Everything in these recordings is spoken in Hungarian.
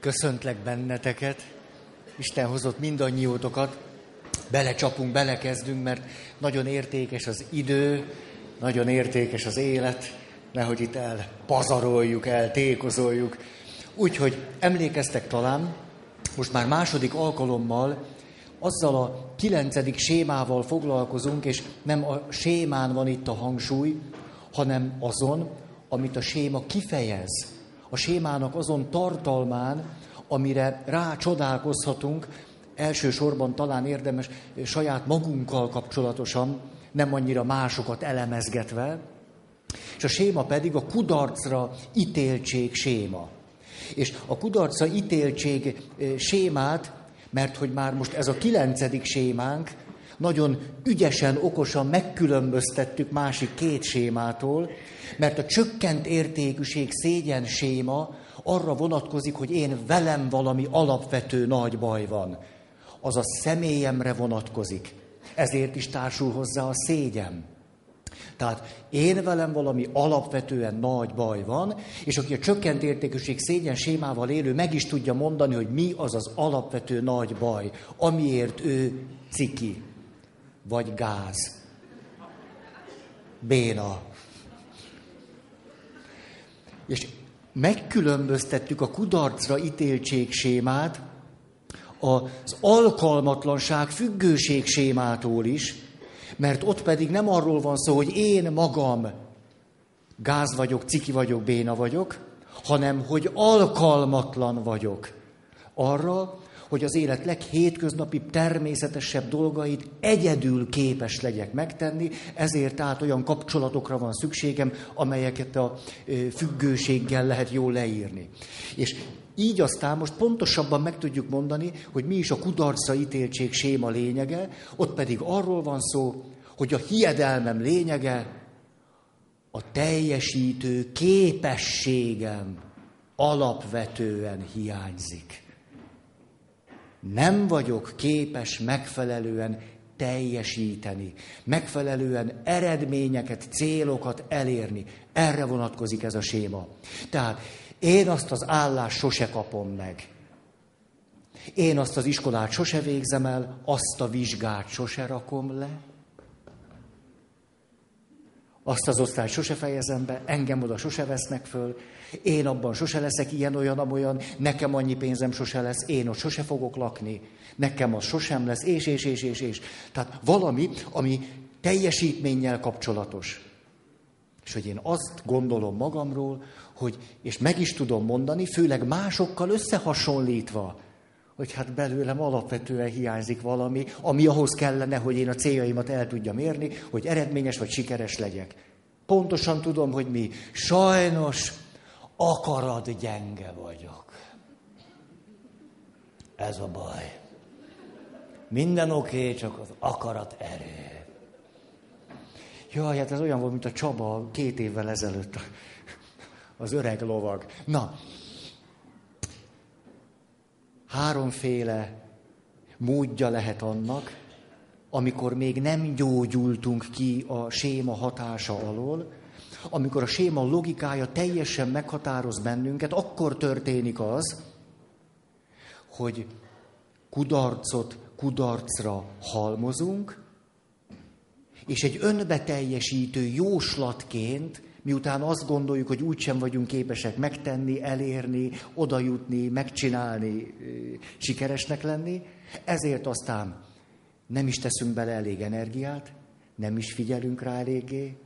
Köszöntlek benneteket. Isten hozott mindannyiótokat. Belecsapunk, belekezdünk, mert nagyon értékes az idő, nagyon értékes az élet, nehogy itt elpazaroljuk, eltékozoljuk. Úgyhogy emlékeztek talán, most már második alkalommal azzal a kilencedik sémával foglalkozunk, és nem a sémán van itt a hangsúly, hanem azon, amit a séma kifejez. A sémának azon tartalmán, amire rá csodálkozhatunk, elsősorban talán érdemes saját magunkkal kapcsolatosan, nem annyira másokat elemezgetve, és a séma pedig a kudarcra ítéltség séma. És a kudarcra ítéltség sémát, mert hogy már most ez a kilencedik sémánk, nagyon ügyesen, okosan megkülönböztettük másik két sémától, mert a csökkent értékűség szégyen séma arra vonatkozik, hogy én velem valami alapvető nagy baj van. Az a személyemre vonatkozik. Ezért is társul hozzá a szégyen. Tehát én velem valami alapvetően nagy baj van, és aki a csökkent értékűség szégyen sémával élő, meg is tudja mondani, hogy mi az az alapvető nagy baj, amiért ő ciki, vagy gáz, béna. És megkülönböztettük a kudarcra ítéltség sémát az alkalmatlanság függőség sémától is, mert ott pedig nem arról van szó, hogy én magam gáz vagyok, ciki vagyok, béna vagyok, hanem hogy alkalmatlan vagyok arra, hogy az élet leghétköznapi, természetesebb dolgait egyedül képes legyek megtenni, ezért tehát olyan kapcsolatokra van szükségem, amelyeket a függőséggel lehet jól leírni. És így aztán most pontosabban meg tudjuk mondani, hogy mi is a kudarca ítéltség séma lényege, ott pedig arról van szó, hogy a hiedelmem lényege a teljesítő képességem alapvetően hiányzik. Nem vagyok képes megfelelően teljesíteni, megfelelően eredményeket, célokat elérni. Erre vonatkozik ez a séma. Tehát én azt az állást sose kapom meg. Én azt az iskolát sose végzem el, azt a vizsgát sose rakom le, azt az osztályt sose fejezem be, engem oda sose vesznek föl, én abban sose leszek ilyen, olyan, amolyan, nekem annyi pénzem sose lesz, én ott sose fogok lakni, nekem az sosem lesz, és, és, és, és, és. Tehát valami, ami teljesítménnyel kapcsolatos. És hogy én azt gondolom magamról, hogy, és meg is tudom mondani, főleg másokkal összehasonlítva, hogy hát belőlem alapvetően hiányzik valami, ami ahhoz kellene, hogy én a céljaimat el tudjam érni, hogy eredményes vagy sikeres legyek. Pontosan tudom, hogy mi. Sajnos akarat gyenge vagyok. Ez a baj. Minden oké, okay, csak az akarat erő. Jaj, hát ez olyan volt, mint a Csaba két évvel ezelőtt, az öreg lovag. Na, háromféle módja lehet annak, amikor még nem gyógyultunk ki a séma hatása alól, amikor a séma logikája teljesen meghatároz bennünket, akkor történik az, hogy kudarcot kudarcra halmozunk, és egy önbeteljesítő jóslatként, miután azt gondoljuk, hogy úgysem vagyunk képesek megtenni, elérni, odajutni, megcsinálni, sikeresnek lenni, ezért aztán nem is teszünk bele elég energiát, nem is figyelünk rá eléggé,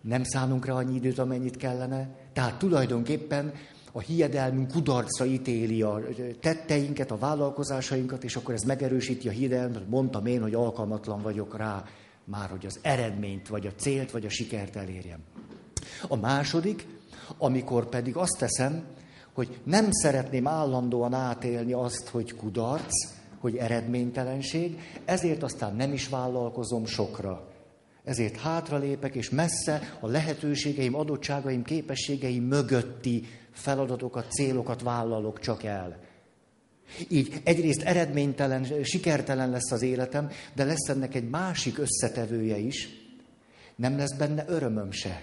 nem szánunk rá annyi időt, amennyit kellene. Tehát tulajdonképpen a hiedelmünk kudarcra ítéli a tetteinket, a vállalkozásainkat, és akkor ez megerősíti a hiedelmet, mondtam én, hogy alkalmatlan vagyok rá, már hogy az eredményt, vagy a célt, vagy a sikert elérjem. A második, amikor pedig azt teszem, hogy nem szeretném állandóan átélni azt, hogy kudarc, hogy eredménytelenség, ezért aztán nem is vállalkozom sokra. Ezért hátralépek, és messze a lehetőségeim, adottságaim, képességeim mögötti feladatokat, célokat vállalok csak el. Így egyrészt eredménytelen, sikertelen lesz az életem, de lesz ennek egy másik összetevője is. Nem lesz benne örömöm se.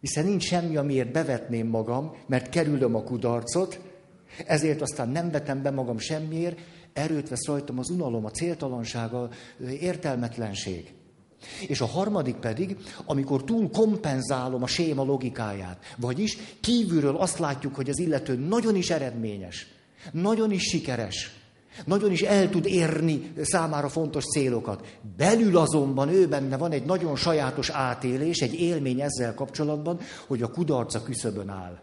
Hiszen nincs semmi, amiért bevetném magam, mert kerülöm a kudarcot, Ezért aztán nem vetem be magam semmiért, erőt vesz rajtam az unalom, a céltalansága, értelmetlenség. És a harmadik pedig, amikor túl kompenzálom a séma logikáját. Vagyis kívülről azt látjuk, hogy az illető nagyon is eredményes, nagyon is sikeres, nagyon is el tud érni számára fontos célokat. Belül azonban ő benne van egy nagyon sajátos átélés, egy élmény ezzel kapcsolatban, hogy a kudarca küszöbön áll.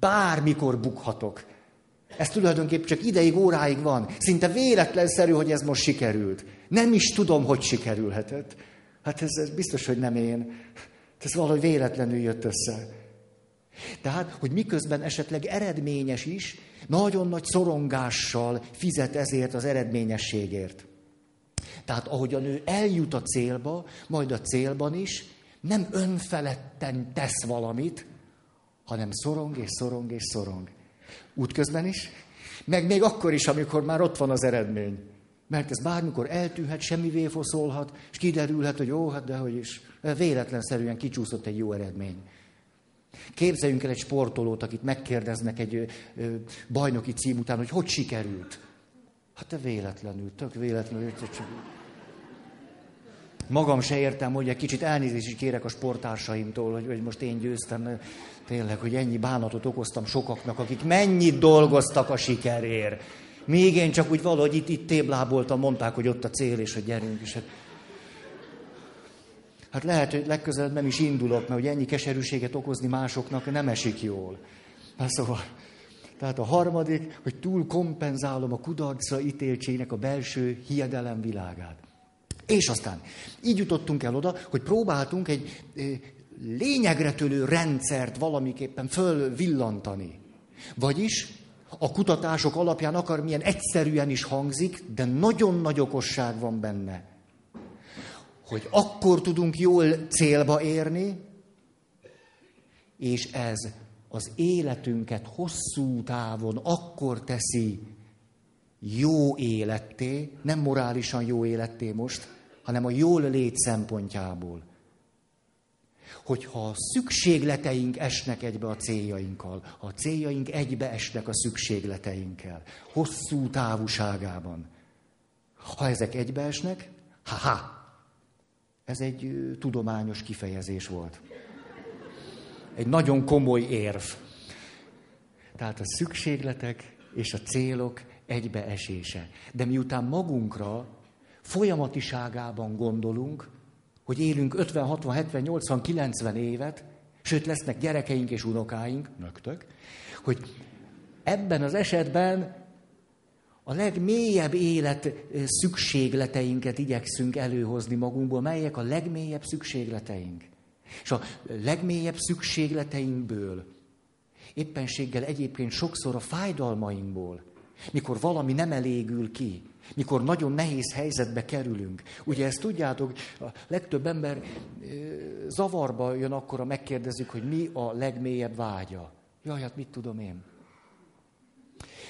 Bármikor bukhatok. Ez tulajdonképpen csak ideig, óráig van. Szinte véletlenszerű, hogy ez most sikerült. Nem is tudom, hogy sikerülhetett. Hát ez, ez biztos, hogy nem én. Ez valahogy véletlenül jött össze. Tehát, hogy miközben esetleg eredményes is, nagyon nagy szorongással fizet ezért az eredményességért. Tehát ahogyan ő eljut a célba, majd a célban is nem önfeledten tesz valamit, hanem szorong és szorong és szorong. Útközben is, meg még akkor is, amikor már ott van az eredmény. Mert ez bármikor eltűhet, semmivé foszolhat, és kiderülhet, hogy ó, hát dehogy is. Véletlenszerűen kicsúszott egy jó eredmény. Képzeljünk el egy sportolót, akit megkérdeznek egy bajnoki cím után, hogy hogy sikerült. Hát te véletlenül, tök véletlenül. Magam se értem, hogy egy kicsit elnézést is kérek a sportársaimtól, hogy, hogy most én győztem. Tényleg, hogy ennyi bánatot okoztam sokaknak, akik mennyit dolgoztak a sikerért. Még én csak úgy valahogy itt, itt tébláboltam, mondták, hogy ott a cél, és hogy gyerünk. És hát Hát lehet, hogy legközelebb nem is indulok, mert hogy ennyi keserűséget okozni másoknak nem esik jól. Hát szóval, tehát a harmadik, hogy túl kompenzálom a kudarcra ítéltségnek a belső hiedelem világát. És aztán így jutottunk el oda, hogy próbáltunk egy lényegre tölő rendszert valamiképpen fölvillantani. Vagyis a kutatások alapján akar milyen egyszerűen is hangzik, de nagyon nagy okosság van benne hogy akkor tudunk jól célba érni, és ez az életünket hosszú távon akkor teszi jó életté, nem morálisan jó életté most, hanem a jól lét szempontjából. Hogyha a szükségleteink esnek egybe a céljainkkal, ha a céljaink egybe esnek a szükségleteinkkel, hosszú távúságában, ha ezek egybeesnek, ha-ha, ez egy tudományos kifejezés volt. Egy nagyon komoly érv. Tehát a szükségletek és a célok egybeesése. De miután magunkra folyamatiságában gondolunk, hogy élünk 50, 60, 70, 80, 90 évet, sőt lesznek gyerekeink és unokáink, nöktök, hogy ebben az esetben a legmélyebb élet szükségleteinket igyekszünk előhozni magunkból, melyek a legmélyebb szükségleteink. És a legmélyebb szükségleteinkből, éppenséggel egyébként sokszor a fájdalmainkból, mikor valami nem elégül ki, mikor nagyon nehéz helyzetbe kerülünk. Ugye ezt tudjátok, a legtöbb ember zavarba jön akkor, ha megkérdezzük, hogy mi a legmélyebb vágya. Jaj, hát mit tudom én?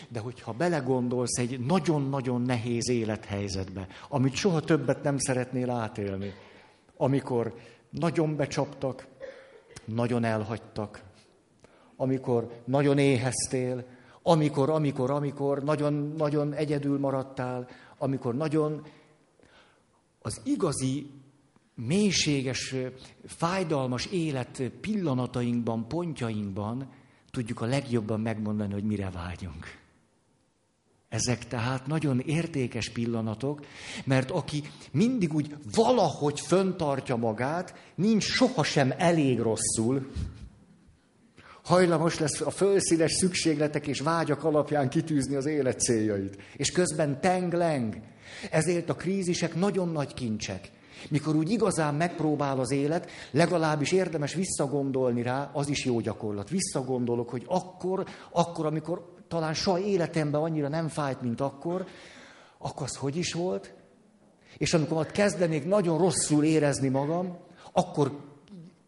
De hogyha belegondolsz egy nagyon-nagyon nehéz élethelyzetbe, amit soha többet nem szeretnél átélni, amikor nagyon becsaptak, nagyon elhagytak, amikor nagyon éheztél, amikor, amikor, amikor nagyon, nagyon egyedül maradtál, amikor nagyon az igazi, mélységes, fájdalmas élet pillanatainkban, pontjainkban tudjuk a legjobban megmondani, hogy mire vágyunk. Ezek tehát nagyon értékes pillanatok, mert aki mindig úgy valahogy föntartja magát, nincs sohasem elég rosszul, hajlamos lesz a fölszínes szükségletek és vágyak alapján kitűzni az élet céljait. És közben tengleng. Ezért a krízisek nagyon nagy kincsek. Mikor úgy igazán megpróbál az élet, legalábbis érdemes visszagondolni rá, az is jó gyakorlat. Visszagondolok, hogy akkor, akkor, amikor talán soha életemben annyira nem fájt, mint akkor, akkor az hogy is volt? És amikor ott kezdenék nagyon rosszul érezni magam, akkor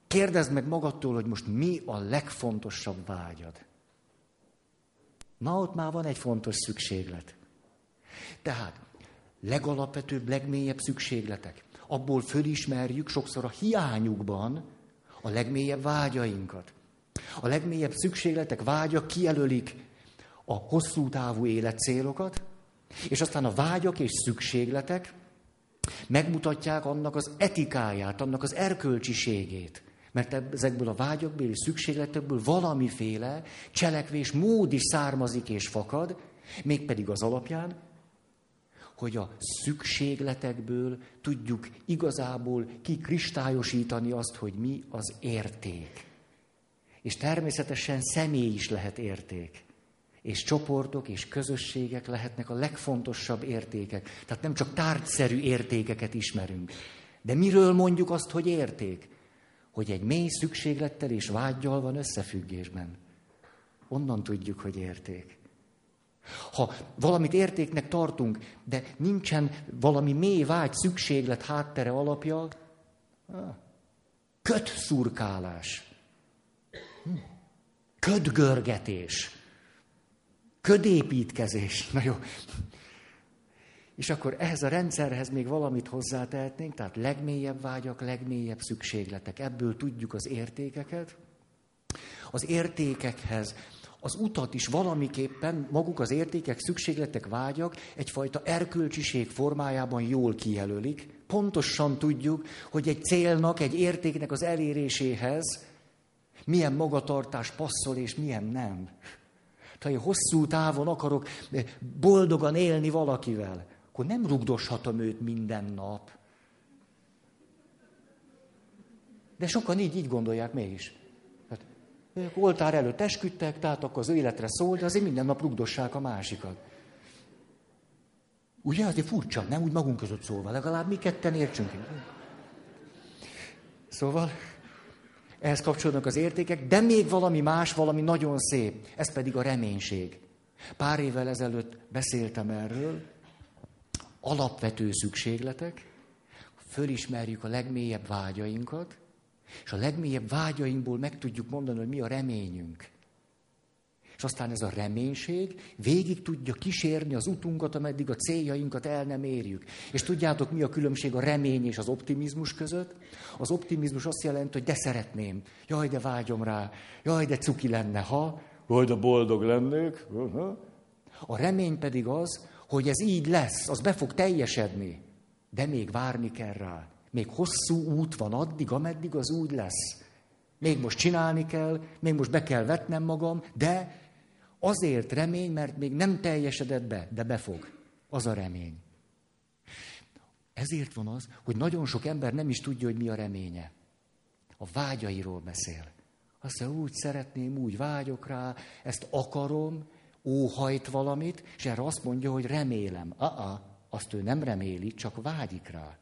kérdezd meg magadtól, hogy most mi a legfontosabb vágyad. Na, ott már van egy fontos szükséglet. Tehát legalapvetőbb, legmélyebb szükségletek. Abból fölismerjük sokszor a hiányukban a legmélyebb vágyainkat. A legmélyebb szükségletek, vágyak kijelölik a hosszú távú életcélokat, és aztán a vágyak és szükségletek megmutatják annak az etikáját, annak az erkölcsiségét. Mert ezekből a vágyakból és szükségletekből valamiféle cselekvés mód is származik és fakad, mégpedig az alapján, hogy a szükségletekből tudjuk igazából kikristályosítani azt, hogy mi az érték. És természetesen személy is lehet érték. És csoportok és közösségek lehetnek a legfontosabb értékek. Tehát nem csak tárgyszerű értékeket ismerünk. De miről mondjuk azt, hogy érték? Hogy egy mély szükséglettel és vágyjal van összefüggésben. Onnan tudjuk, hogy érték. Ha valamit értéknek tartunk, de nincsen valami mély vágy, szükséglet, háttere alapja, kötszurkálás, hm. ködgörgetés, ködépítkezés. Na jó. És akkor ehhez a rendszerhez még valamit hozzátehetnénk, tehát legmélyebb vágyak, legmélyebb szükségletek. Ebből tudjuk az értékeket. Az értékekhez az utat is valamiképpen maguk az értékek, szükségletek, vágyak egyfajta erkölcsiség formájában jól kijelölik. Pontosan tudjuk, hogy egy célnak, egy értéknek az eléréséhez milyen magatartás passzol és milyen nem. Ha én hosszú távon akarok boldogan élni valakivel, akkor nem rugdoshatom őt minden nap. De sokan így, így gondolják mégis. Ők oltár előtt esküdtek, tehát akkor az életre szól, de azért minden nap rugdossák a másikat. Ugye, azért furcsa, nem úgy magunk között szólva, legalább mi ketten értsünk. Szóval, ehhez kapcsolódnak az értékek, de még valami más, valami nagyon szép, ez pedig a reménység. Pár évvel ezelőtt beszéltem erről, alapvető szükségletek, fölismerjük a legmélyebb vágyainkat, és a legmélyebb vágyainkból meg tudjuk mondani, hogy mi a reményünk. És aztán ez a reménység végig tudja kísérni az utunkat, ameddig a céljainkat el nem érjük. És tudjátok, mi a különbség a remény és az optimizmus között? Az optimizmus azt jelenti, hogy de szeretném, jaj, de vágyom rá, jaj, de cuki lenne, ha, jaj, de boldog lennék. A remény pedig az, hogy ez így lesz, az be fog teljesedni, de még várni kell rá. Még hosszú út van addig, ameddig az úgy lesz. Még most csinálni kell, még most be kell vetnem magam, de azért remény, mert még nem teljesedett be, de befog. Az a remény. Ezért van az, hogy nagyon sok ember nem is tudja, hogy mi a reménye. A vágyairól beszél. Azt mondja, úgy szeretném, úgy vágyok rá, ezt akarom, óhajt valamit, és erre azt mondja, hogy remélem. Aa, azt ő nem reméli, csak vágyik rá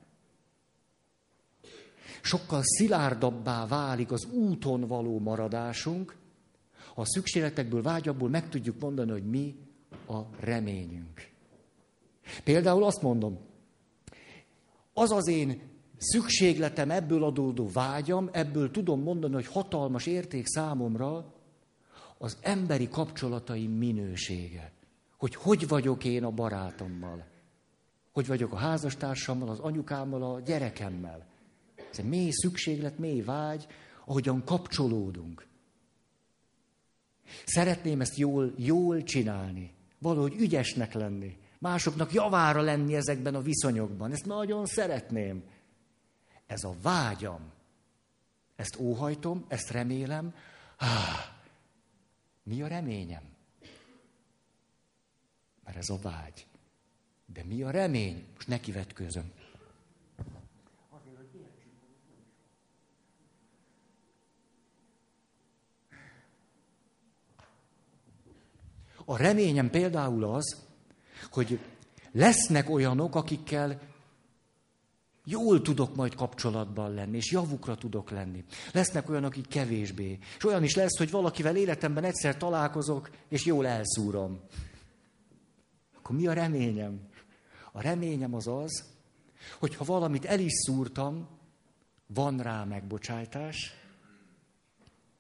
sokkal szilárdabbá válik az úton való maradásunk, ha a szükségletekből, vágyakból meg tudjuk mondani, hogy mi a reményünk. Például azt mondom, az az én szükségletem, ebből adódó vágyam, ebből tudom mondani, hogy hatalmas érték számomra az emberi kapcsolataim minősége. Hogy hogy vagyok én a barátommal. Hogy vagyok a házastársammal, az anyukámmal, a gyerekemmel. Ez egy mély szükséglet, mély vágy, ahogyan kapcsolódunk. Szeretném ezt jól, jól csinálni, valahogy ügyesnek lenni, másoknak javára lenni ezekben a viszonyokban. Ezt nagyon szeretném. Ez a vágyam. Ezt óhajtom, ezt remélem. Ah, mi a reményem? Mert ez a vágy. De mi a remény? Most nekivetkőzöm. A reményem például az, hogy lesznek olyanok, akikkel jól tudok majd kapcsolatban lenni, és javukra tudok lenni. Lesznek olyanok, akik kevésbé. És olyan is lesz, hogy valakivel életemben egyszer találkozok, és jól elszúrom. Akkor mi a reményem? A reményem az az, hogy ha valamit el is szúrtam, van rá megbocsájtás,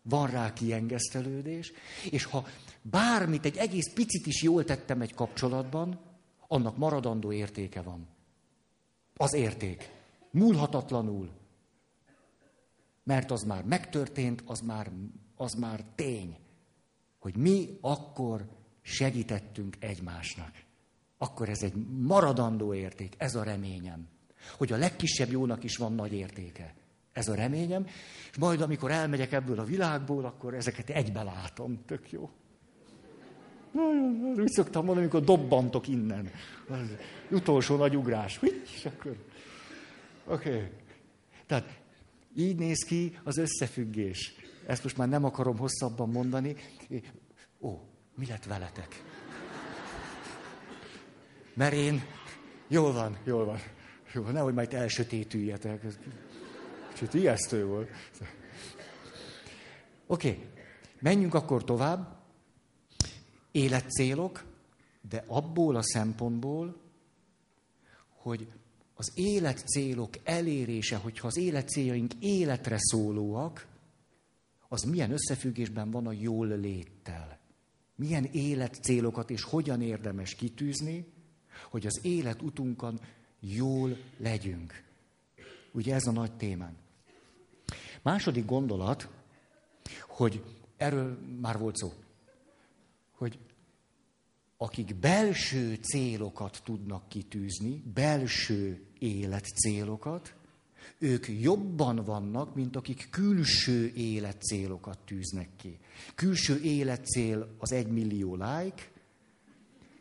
van rá kiengesztelődés, és ha bármit, egy egész picit is jól tettem egy kapcsolatban, annak maradandó értéke van. Az érték. Múlhatatlanul. Mert az már megtörtént, az már az már tény, hogy mi akkor segítettünk egymásnak. Akkor ez egy maradandó érték, ez a reményem. Hogy a legkisebb jónak is van nagy értéke. Ez a reményem, és majd amikor elmegyek ebből a világból, akkor ezeket egybe látom. Tök jó. Úgy szoktam mondani, amikor dobbantok innen. Az utolsó nagy ugrás. És akkor... Oké. Okay. Tehát így néz ki az összefüggés. Ezt most már nem akarom hosszabban mondani. Ó, mi lett veletek? Mert én... Jól van, jól van. Jó, nehogy majd elsötétüljetek. Kicsit ijesztő volt. Oké, okay. menjünk akkor tovább. Életcélok, de abból a szempontból, hogy az életcélok elérése, hogyha az életcéljaink életre szólóak, az milyen összefüggésben van a jól léttel. Milyen életcélokat és hogyan érdemes kitűzni, hogy az életutunkon jól legyünk. Ugye ez a nagy témánk. Második gondolat, hogy erről már volt szó, hogy akik belső célokat tudnak kitűzni, belső életcélokat, ők jobban vannak, mint akik külső életcélokat tűznek ki. Külső életcél az egymillió like,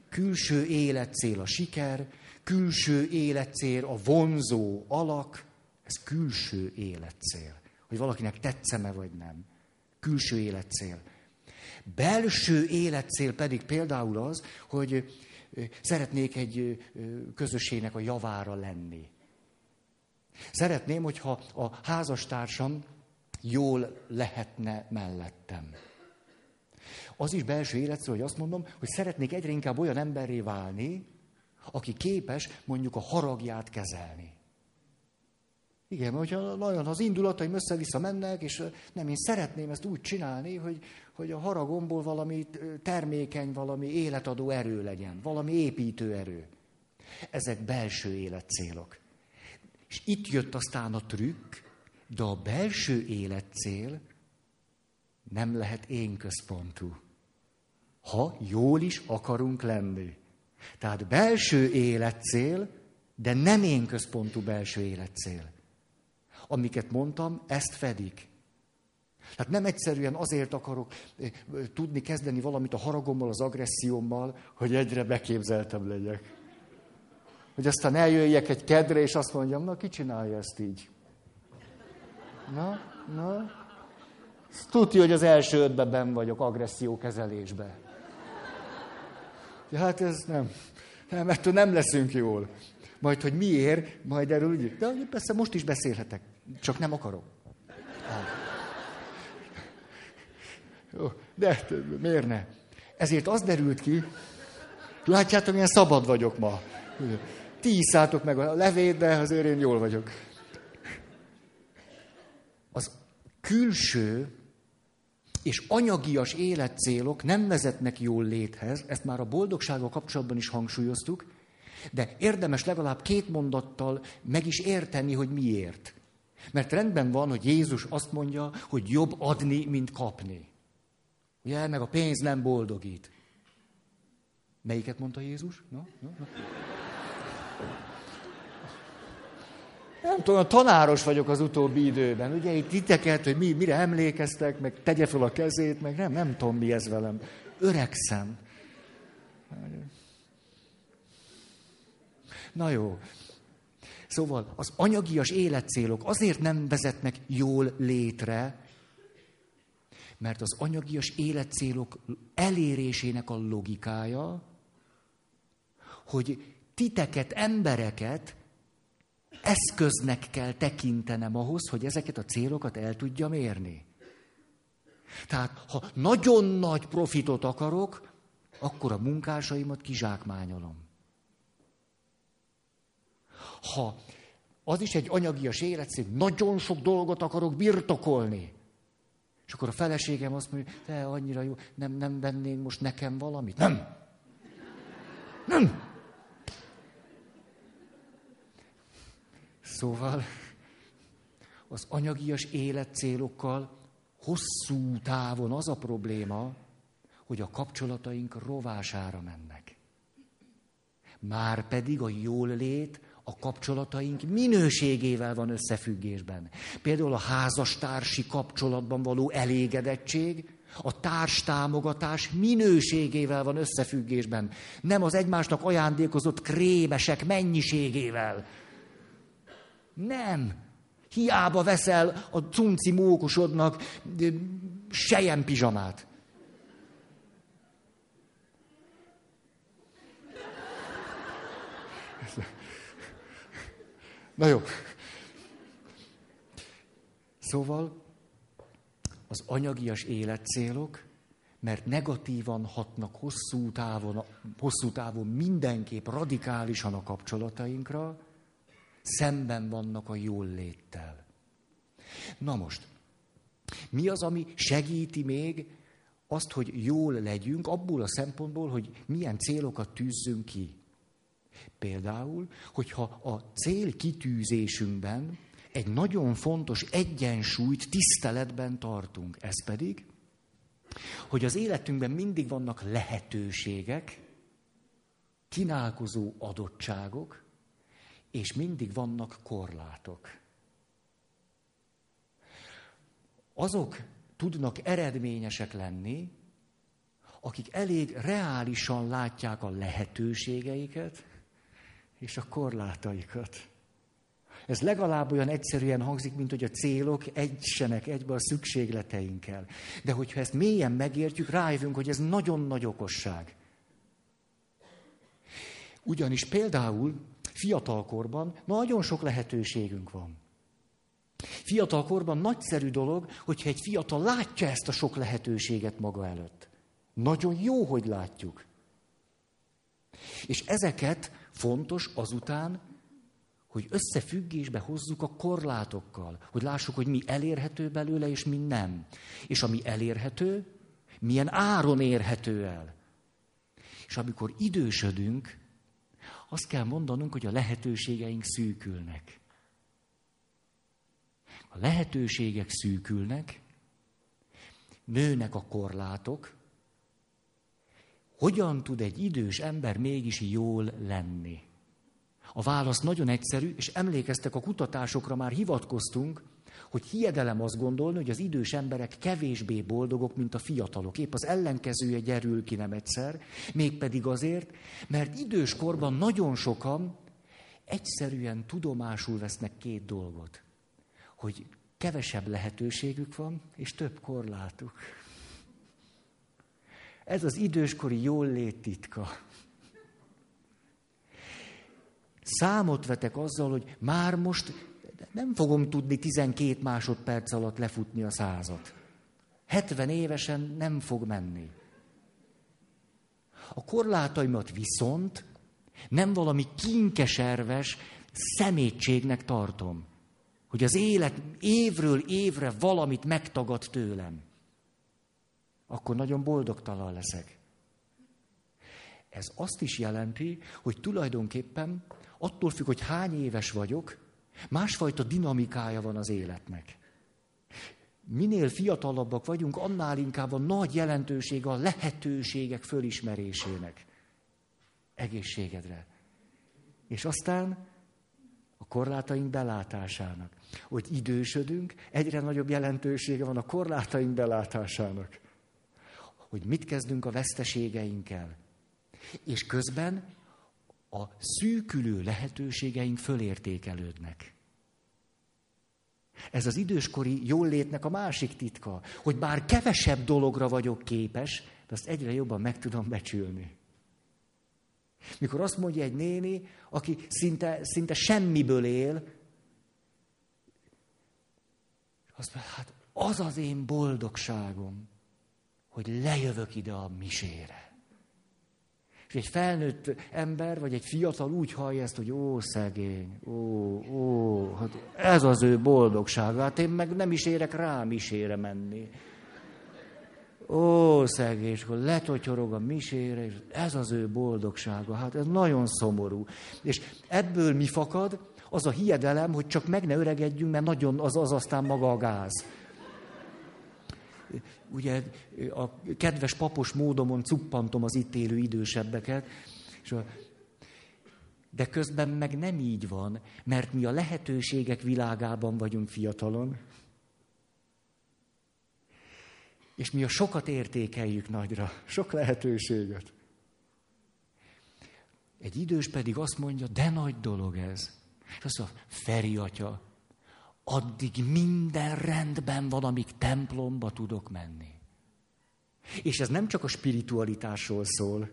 külső életcél a siker, külső életcél a vonzó alak, ez külső életcél. Hogy valakinek tetszeme vagy nem. Külső életcél. Belső életcél pedig például az, hogy szeretnék egy közösségnek a javára lenni. Szeretném, hogyha a házastársam jól lehetne mellettem. Az is belső életcél, hogy azt mondom, hogy szeretnék egyre inkább olyan emberré válni, aki képes mondjuk a haragját kezelni. Igen, hogyha nagyon az indulataim össze-vissza mennek, és nem, én szeretném ezt úgy csinálni, hogy, hogy a haragomból valami termékeny, valami életadó erő legyen, valami építő erő. Ezek belső életcélok. És itt jött aztán a trükk, de a belső életcél nem lehet én központú. Ha jól is akarunk lenni. Tehát belső életcél, de nem én központú belső életcél. Amiket mondtam, ezt fedik. Tehát nem egyszerűen azért akarok eh, tudni kezdeni valamit a haragommal, az agressziómmal, hogy egyre beképzeltem legyek. Hogy aztán eljöjjek egy kedre, és azt mondjam, na ki csinálja ezt így? Na, na. Tudja, hogy az első ötben ben vagyok agresszió kezelésbe. Ja, hát ez nem. Nem, ettől nem leszünk jól. Majd, hogy miért, majd erről úgy. De persze most is beszélhetek, csak nem akarok. De miért ne? Ezért az derült ki, látjátok, milyen szabad vagyok ma. Ti iszátok meg a levét, de azért én jól vagyok. Az külső és anyagias életcélok nem vezetnek jól léthez, ezt már a boldogsággal kapcsolatban is hangsúlyoztuk, de érdemes legalább két mondattal meg is érteni, hogy miért. Mert rendben van, hogy Jézus azt mondja, hogy jobb adni, mint kapni. Ugye, meg a pénz nem boldogít. Melyiket mondta Jézus? Na, na, na. Nem tudom, tanáros vagyok az utóbbi időben. Ugye itt titeket, hogy mi, mire emlékeztek, meg tegye fel a kezét, meg nem, nem tudom mi ez velem. Öregszem. Na jó. Szóval az anyagias életcélok azért nem vezetnek jól létre, mert az anyagias életcélok elérésének a logikája, hogy titeket, embereket eszköznek kell tekintenem ahhoz, hogy ezeket a célokat el tudjam érni. Tehát, ha nagyon nagy profitot akarok, akkor a munkásaimat kizsákmányolom. Ha az is egy anyagias életszín, nagyon sok dolgot akarok birtokolni, és akkor a feleségem azt mondja, te annyira jó, nem, nem vennénk most nekem valamit? Nem! Nem! Szóval az anyagias életcélokkal hosszú távon az a probléma, hogy a kapcsolataink rovására mennek. Már pedig a jól lét a kapcsolataink minőségével van összefüggésben. Például a házastársi kapcsolatban való elégedettség, a társtámogatás minőségével van összefüggésben. Nem az egymásnak ajándékozott krémesek mennyiségével. Nem. Hiába veszel a cunci mókusodnak sejem pizsamát. Na jó. Szóval az anyagias életcélok, mert negatívan hatnak hosszú távon, hosszú távon mindenképp radikálisan a kapcsolatainkra, szemben vannak a jól léttel. Na most, mi az, ami segíti még azt, hogy jól legyünk, abból a szempontból, hogy milyen célokat tűzzünk ki? Például, hogyha a cél kitűzésünkben egy nagyon fontos egyensúlyt tiszteletben tartunk, ez pedig, hogy az életünkben mindig vannak lehetőségek, kínálkozó adottságok, és mindig vannak korlátok. Azok tudnak eredményesek lenni, akik elég reálisan látják a lehetőségeiket, és a korlátaikat. Ez legalább olyan egyszerűen hangzik, mint hogy a célok egysenek egybe a szükségleteinkkel. De hogyha ezt mélyen megértjük, rájövünk, hogy ez nagyon nagy okosság. Ugyanis például fiatalkorban nagyon sok lehetőségünk van. Fiatalkorban nagyszerű dolog, hogyha egy fiatal látja ezt a sok lehetőséget maga előtt. Nagyon jó, hogy látjuk. És ezeket Fontos azután, hogy összefüggésbe hozzuk a korlátokkal, hogy lássuk, hogy mi elérhető belőle, és mi nem. És ami elérhető, milyen áron érhető el. És amikor idősödünk, azt kell mondanunk, hogy a lehetőségeink szűkülnek. A lehetőségek szűkülnek, nőnek a korlátok, hogyan tud egy idős ember mégis jól lenni? A válasz nagyon egyszerű, és emlékeztek a kutatásokra, már hivatkoztunk, hogy hiedelem azt gondolni, hogy az idős emberek kevésbé boldogok, mint a fiatalok. Épp az ellenkezője gyerül ki nem egyszer, mégpedig azért, mert időskorban nagyon sokan egyszerűen tudomásul vesznek két dolgot. Hogy kevesebb lehetőségük van, és több korlátuk. Ez az időskori jól lét titka. Számot vetek azzal, hogy már most nem fogom tudni 12 másodperc alatt lefutni a százat. 70 évesen nem fog menni. A korlátaimat viszont nem valami kinkeserves szemétségnek tartom, hogy az élet évről évre valamit megtagad tőlem akkor nagyon boldogtalan leszek. Ez azt is jelenti, hogy tulajdonképpen attól függ, hogy hány éves vagyok, másfajta dinamikája van az életnek. Minél fiatalabbak vagyunk, annál inkább a nagy jelentőség a lehetőségek fölismerésének. Egészségedre. És aztán a korlátaink belátásának. Hogy idősödünk, egyre nagyobb jelentősége van a korlátaink belátásának hogy mit kezdünk a veszteségeinkkel. És közben a szűkülő lehetőségeink fölértékelődnek. Ez az időskori jólétnek a másik titka, hogy bár kevesebb dologra vagyok képes, de azt egyre jobban meg tudom becsülni. Mikor azt mondja egy néni, aki szinte, szinte semmiből él, azt mondja, hát az az én boldogságom hogy lejövök ide a misére. És egy felnőtt ember, vagy egy fiatal úgy hallja ezt, hogy ó, szegény, ó, ó, hát ez az ő boldogsága. Hát én meg nem is érek rá misére menni. Ó, szegény, és akkor letotyorog a misére, és ez az ő boldogsága. Hát ez nagyon szomorú. És ebből mi fakad? Az a hiedelem, hogy csak meg ne öregedjünk, mert nagyon az, az aztán maga a gáz. Ugye a kedves papos módomon cuppantom az itt élő idősebbeket, és a, de közben meg nem így van, mert mi a lehetőségek világában vagyunk fiatalon, és mi a sokat értékeljük nagyra, sok lehetőséget. Egy idős pedig azt mondja, de nagy dolog ez. És azt mondja, Feri atya, addig minden rendben van, amíg templomba tudok menni. És ez nem csak a spiritualitásról szól,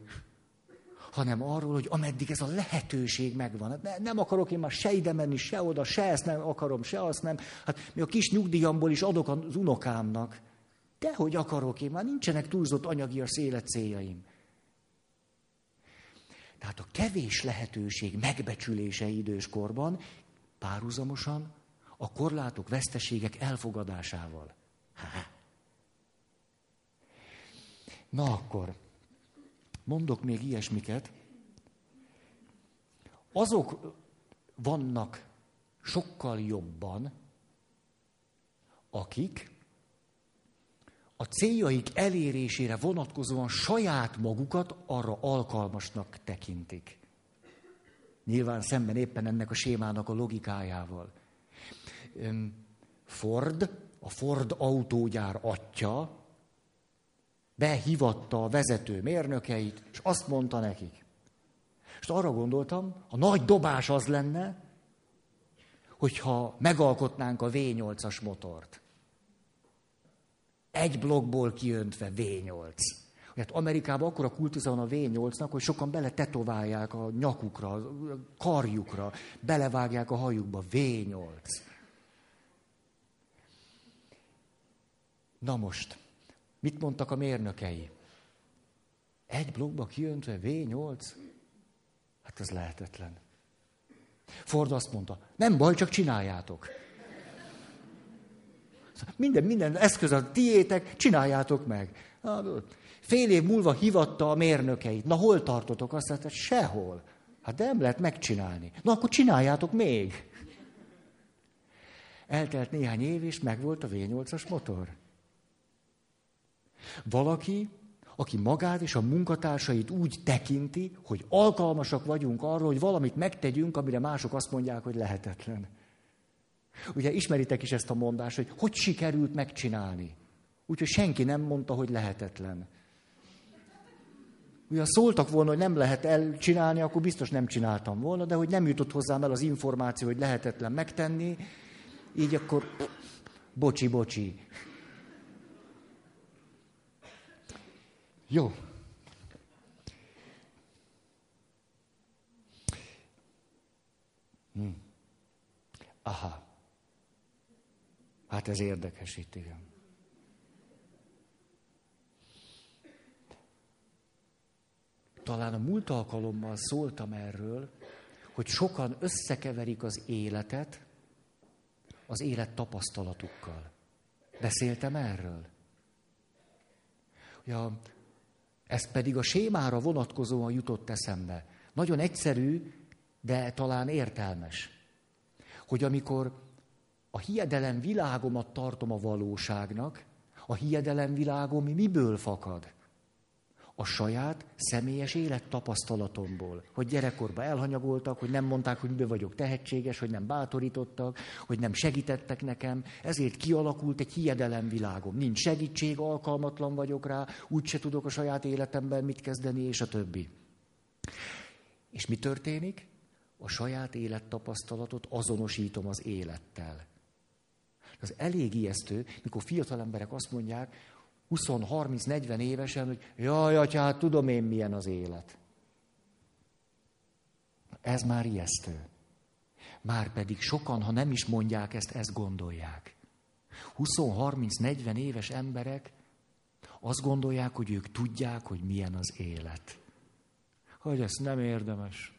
hanem arról, hogy ameddig ez a lehetőség megvan. Hát nem akarok én már se ide menni, se oda, se ezt nem akarom, se azt nem. Hát mi a kis nyugdíjamból is adok az unokámnak. De hogy akarok én, már nincsenek túlzott anyagias élet céljaim. Tehát a kevés lehetőség megbecsülése időskorban párhuzamosan a korlátok, veszteségek elfogadásával. Na akkor, mondok még ilyesmiket. Azok vannak sokkal jobban, akik a céljaik elérésére vonatkozóan saját magukat arra alkalmasnak tekintik. Nyilván szemben éppen ennek a sémának a logikájával. Ford, a Ford autógyár atya behívatta a vezető mérnökeit, és azt mondta nekik. És arra gondoltam, a nagy dobás az lenne, hogyha megalkotnánk a V8-as motort. Egy blokkból kiöntve V8. Hát Amerikában akkor a kultusza van a V8-nak, hogy sokan bele tetoválják a nyakukra, a karjukra, belevágják a hajukba. V8. Na most, mit mondtak a mérnökei? Egy blokkba kiöntve V8? Hát ez lehetetlen. Ford azt mondta, nem baj, csak csináljátok. Minden, minden eszköz a tiétek, csináljátok meg. Fél év múlva hivatta a mérnökeit. Na, hol tartotok? Azt mondta, sehol. Hát de nem lehet megcsinálni. Na, akkor csináljátok még. Eltelt néhány év, és megvolt a V8-as motor. Valaki, aki magát és a munkatársait úgy tekinti, hogy alkalmasak vagyunk arra, hogy valamit megtegyünk, amire mások azt mondják, hogy lehetetlen. Ugye ismeritek is ezt a mondást, hogy hogy sikerült megcsinálni. Úgyhogy senki nem mondta, hogy lehetetlen. Ugye, szóltak volna, hogy nem lehet elcsinálni, akkor biztos nem csináltam volna, de hogy nem jutott hozzám el az információ, hogy lehetetlen megtenni, így akkor bocsi, Jó. Hm. Aha. Hát ez érdekes itt, igen. Talán a múlt alkalommal szóltam erről, hogy sokan összekeverik az életet az élet tapasztalatukkal. Beszéltem erről? Ja, ez pedig a sémára vonatkozóan jutott eszembe. Nagyon egyszerű, de talán értelmes. Hogy amikor a hiedelem világomat tartom a valóságnak, a hiedelem világom miből fakad? A saját személyes élettapasztalatomból. Hogy gyerekkorban elhanyagoltak, hogy nem mondták, hogy miben vagyok tehetséges, hogy nem bátorítottak, hogy nem segítettek nekem. Ezért kialakult egy hiedelem világom. Nincs segítség, alkalmatlan vagyok rá, úgyse tudok a saját életemben mit kezdeni, és a többi. És mi történik? A saját élettapasztalatot azonosítom az élettel. Az elég ijesztő, mikor fiatal emberek azt mondják, 20-30-40 évesen, hogy jaj, atya, hát tudom én milyen az élet. Ez már ijesztő. Már pedig sokan, ha nem is mondják ezt, ezt gondolják. 20-30-40 éves emberek azt gondolják, hogy ők tudják, hogy milyen az élet. Hogy ez nem érdemes.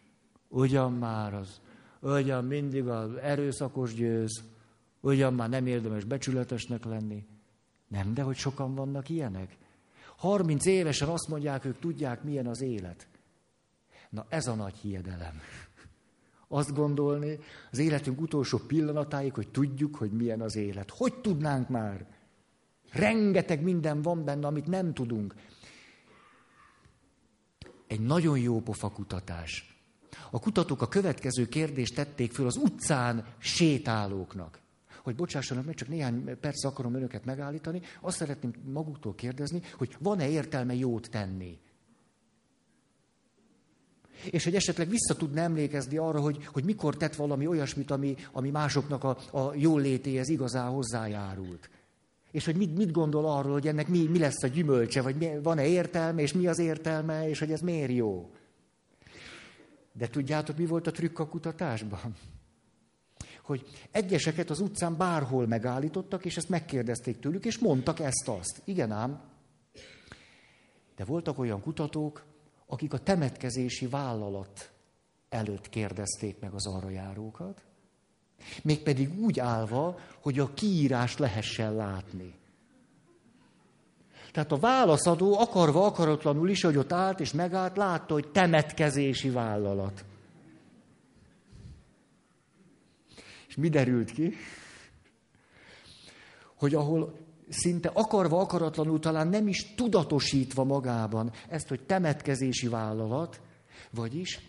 Ugyan már az, ugyan mindig az erőszakos győz, ugyan már nem érdemes becsületesnek lenni. Nem, de hogy sokan vannak ilyenek. 30 évesen azt mondják, ők tudják, milyen az élet. Na ez a nagy hiedelem. Azt gondolni az életünk utolsó pillanatáig, hogy tudjuk, hogy milyen az élet. Hogy tudnánk már? Rengeteg minden van benne, amit nem tudunk. Egy nagyon jó pofa kutatás. A kutatók a következő kérdést tették föl az utcán sétálóknak. Hogy bocsássanak meg, csak néhány perc akarom önöket megállítani. Azt szeretném maguktól kérdezni, hogy van-e értelme jót tenni? És hogy esetleg vissza tudna emlékezni arra, hogy, hogy mikor tett valami olyasmit, ami, ami másoknak a, a jól létéhez igazán hozzájárult. És hogy mit, mit gondol arról, hogy ennek mi, mi lesz a gyümölcse, vagy van-e értelme, és mi az értelme, és hogy ez miért jó. De tudjátok, mi volt a trükk a kutatásban? Hogy egyeseket az utcán bárhol megállítottak, és ezt megkérdezték tőlük, és mondtak ezt-azt. Igen ám. De voltak olyan kutatók, akik a temetkezési vállalat előtt kérdezték meg az arra járókat, mégpedig úgy állva, hogy a kiírást lehessen látni. Tehát a válaszadó akarva, akaratlanul is, hogy ott állt és megállt, látta, hogy temetkezési vállalat. És mi derült ki? Hogy ahol szinte akarva, akaratlanul talán nem is tudatosítva magában ezt, hogy temetkezési vállalat, vagyis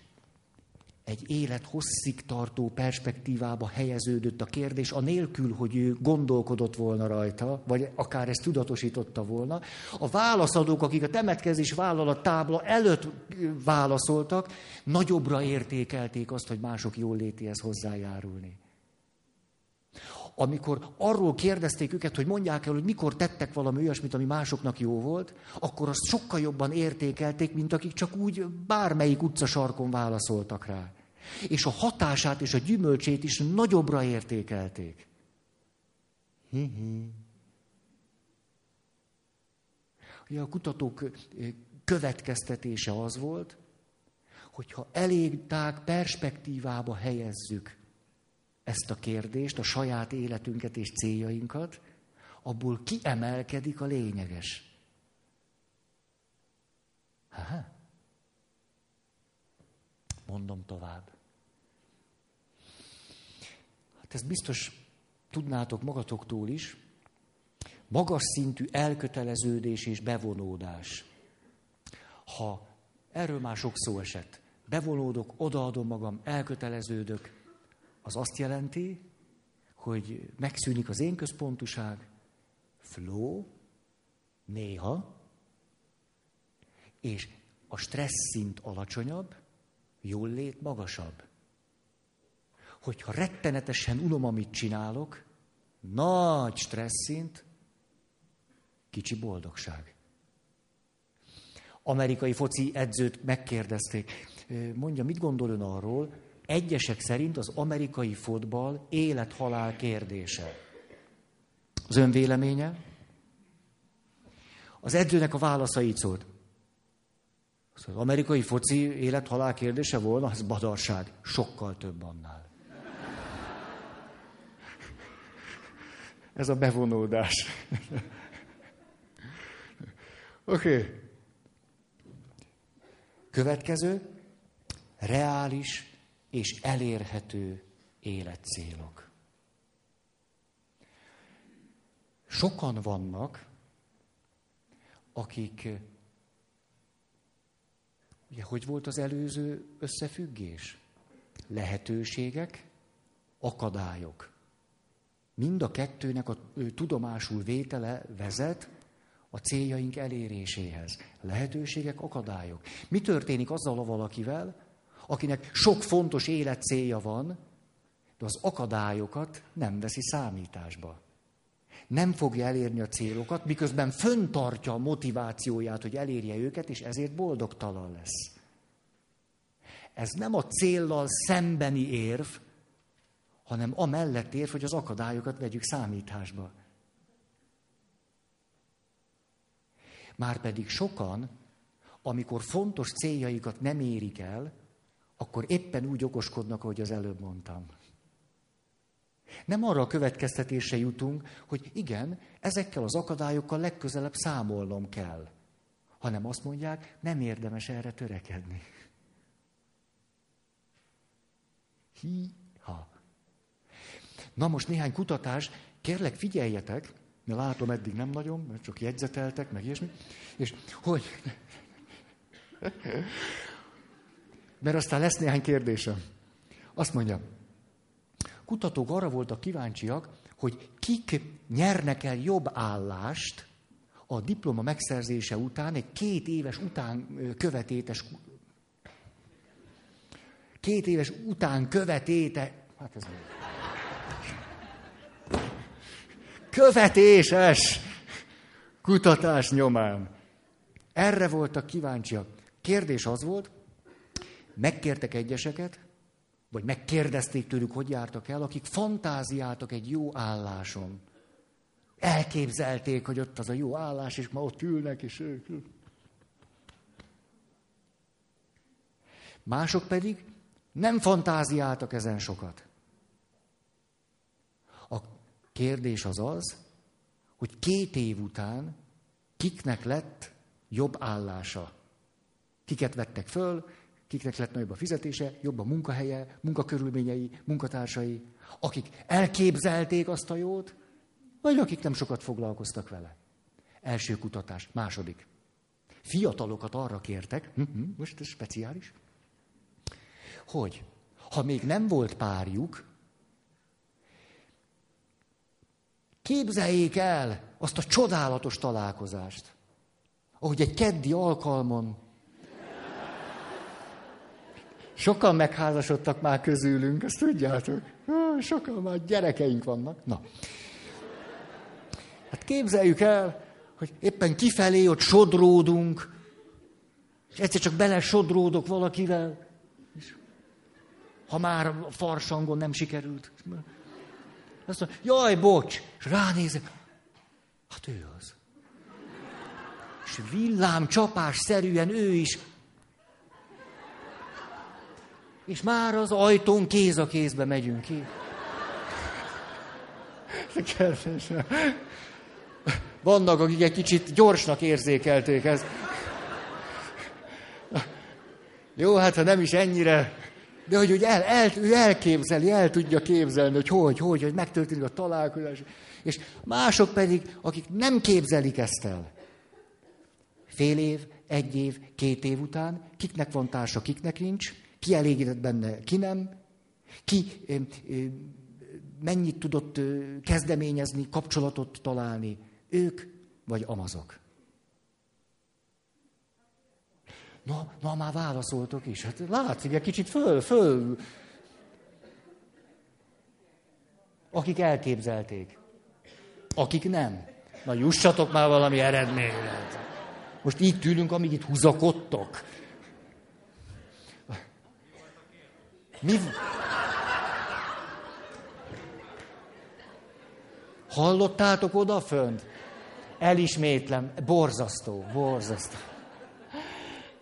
egy élet hosszig tartó perspektívába helyeződött a kérdés, anélkül, hogy ő gondolkodott volna rajta, vagy akár ezt tudatosította volna. A válaszadók, akik a temetkezés vállalat tábla előtt válaszoltak, nagyobbra értékelték azt, hogy mások jól létéhez hozzájárulni amikor arról kérdezték őket, hogy mondják el, hogy mikor tettek valami olyasmit, ami másoknak jó volt, akkor azt sokkal jobban értékelték, mint akik csak úgy bármelyik utcasarkon válaszoltak rá. És a hatását és a gyümölcsét is nagyobbra értékelték. Hi-hi. Ugye a kutatók következtetése az volt, hogyha elég tág perspektívába helyezzük ezt a kérdést, a saját életünket és céljainkat, abból kiemelkedik a lényeges. Ha? Mondom tovább. Hát ezt biztos tudnátok magatoktól is. Magas szintű elköteleződés és bevonódás. Ha erről már sok szó esett, bevonódok, odaadom magam, elköteleződök, az azt jelenti, hogy megszűnik az én központuság, flow, néha, és a stressz szint alacsonyabb, jól lét magasabb. Hogyha rettenetesen unom, amit csinálok, nagy stressz szint, kicsi boldogság. Amerikai foci edzőt megkérdezték, mondja, mit gondol ön arról, egyesek szerint az amerikai fotball élet-halál kérdése. Az ön véleménye? Az edzőnek a válasza így szólt. Az amerikai foci élet-halál kérdése volna, ez badarság. Sokkal több annál. Ez a bevonódás. Oké. Okay. Következő. Reális és elérhető életcélok. Sokan vannak, akik, ugye, hogy volt az előző összefüggés? Lehetőségek, akadályok. Mind a kettőnek a tudomásul vétele vezet a céljaink eléréséhez. Lehetőségek, akadályok. Mi történik azzal a valakivel, akinek sok fontos életcélja van, de az akadályokat nem veszi számításba. Nem fogja elérni a célokat, miközben föntartja a motivációját, hogy elérje őket, és ezért boldogtalan lesz. Ez nem a céllal szembeni érv, hanem amellett érv, hogy az akadályokat vegyük számításba. Márpedig sokan, amikor fontos céljaikat nem érik el, akkor éppen úgy okoskodnak, ahogy az előbb mondtam. Nem arra a következtetése jutunk, hogy igen, ezekkel az akadályokkal legközelebb számolnom kell, hanem azt mondják, nem érdemes erre törekedni. Hi-ha. Na most néhány kutatás, kérlek figyeljetek, mert látom eddig nem nagyon, mert csak jegyzeteltek, meg ilyesmi. És hogy... Mert aztán lesz néhány kérdésem. Azt mondja, kutatók arra voltak kíváncsiak, hogy kik nyernek el jobb állást a diploma megszerzése után, egy két éves után követétes, két éves után követéte, hát ez követéses kutatás nyomán. Erre voltak kíváncsiak. Kérdés az volt, megkértek egyeseket, vagy megkérdezték tőlük, hogy jártak el, akik fantáziáltak egy jó álláson. Elképzelték, hogy ott az a jó állás, és ma ott ülnek, és ők. Mások pedig nem fantáziáltak ezen sokat. A kérdés az az, hogy két év után kiknek lett jobb állása. Kiket vettek föl, kiknek lett nagyobb a fizetése, jobb a munkahelye, munkakörülményei, munkatársai, akik elképzelték azt a jót, vagy akik nem sokat foglalkoztak vele. Első kutatás. Második. Fiatalokat arra kértek, hm, hm, most ez speciális, hogy ha még nem volt párjuk, képzeljék el azt a csodálatos találkozást, ahogy egy keddi alkalmon Sokan megházasodtak már közülünk, azt tudjátok. Sokan már gyerekeink vannak. Na. Hát képzeljük el, hogy éppen kifelé ott sodródunk, és egyszer csak bele sodródok valakivel, és ha már a farsangon nem sikerült. Azt mondja, jaj, bocs, és ránézek, hát ő az. És villám csapás szerűen ő is és már az ajtón kéz a kézbe megyünk ki. Vannak, akik egy kicsit gyorsnak érzékelték ezt. Jó, hát ha nem is ennyire, de hogy, hogy el, el, ő elképzeli, el tudja képzelni, hogy hogy, hogy, hogy megtörténik a találkozás. És mások pedig, akik nem képzelik ezt el. Fél év, egy év, két év után, kiknek van társa, kiknek nincs, ki elégedett benne, ki nem, ki mennyit tudott kezdeményezni, kapcsolatot találni, ők vagy amazok. Na, na, már válaszoltok is. Hát látszik, egy kicsit föl, föl. Akik elképzelték. Akik nem. Na, jussatok már valami eredményre. Most így ülünk, amíg itt húzakodtok. Mi... Hallottátok oda fönt? Elismétlem, borzasztó, borzasztó.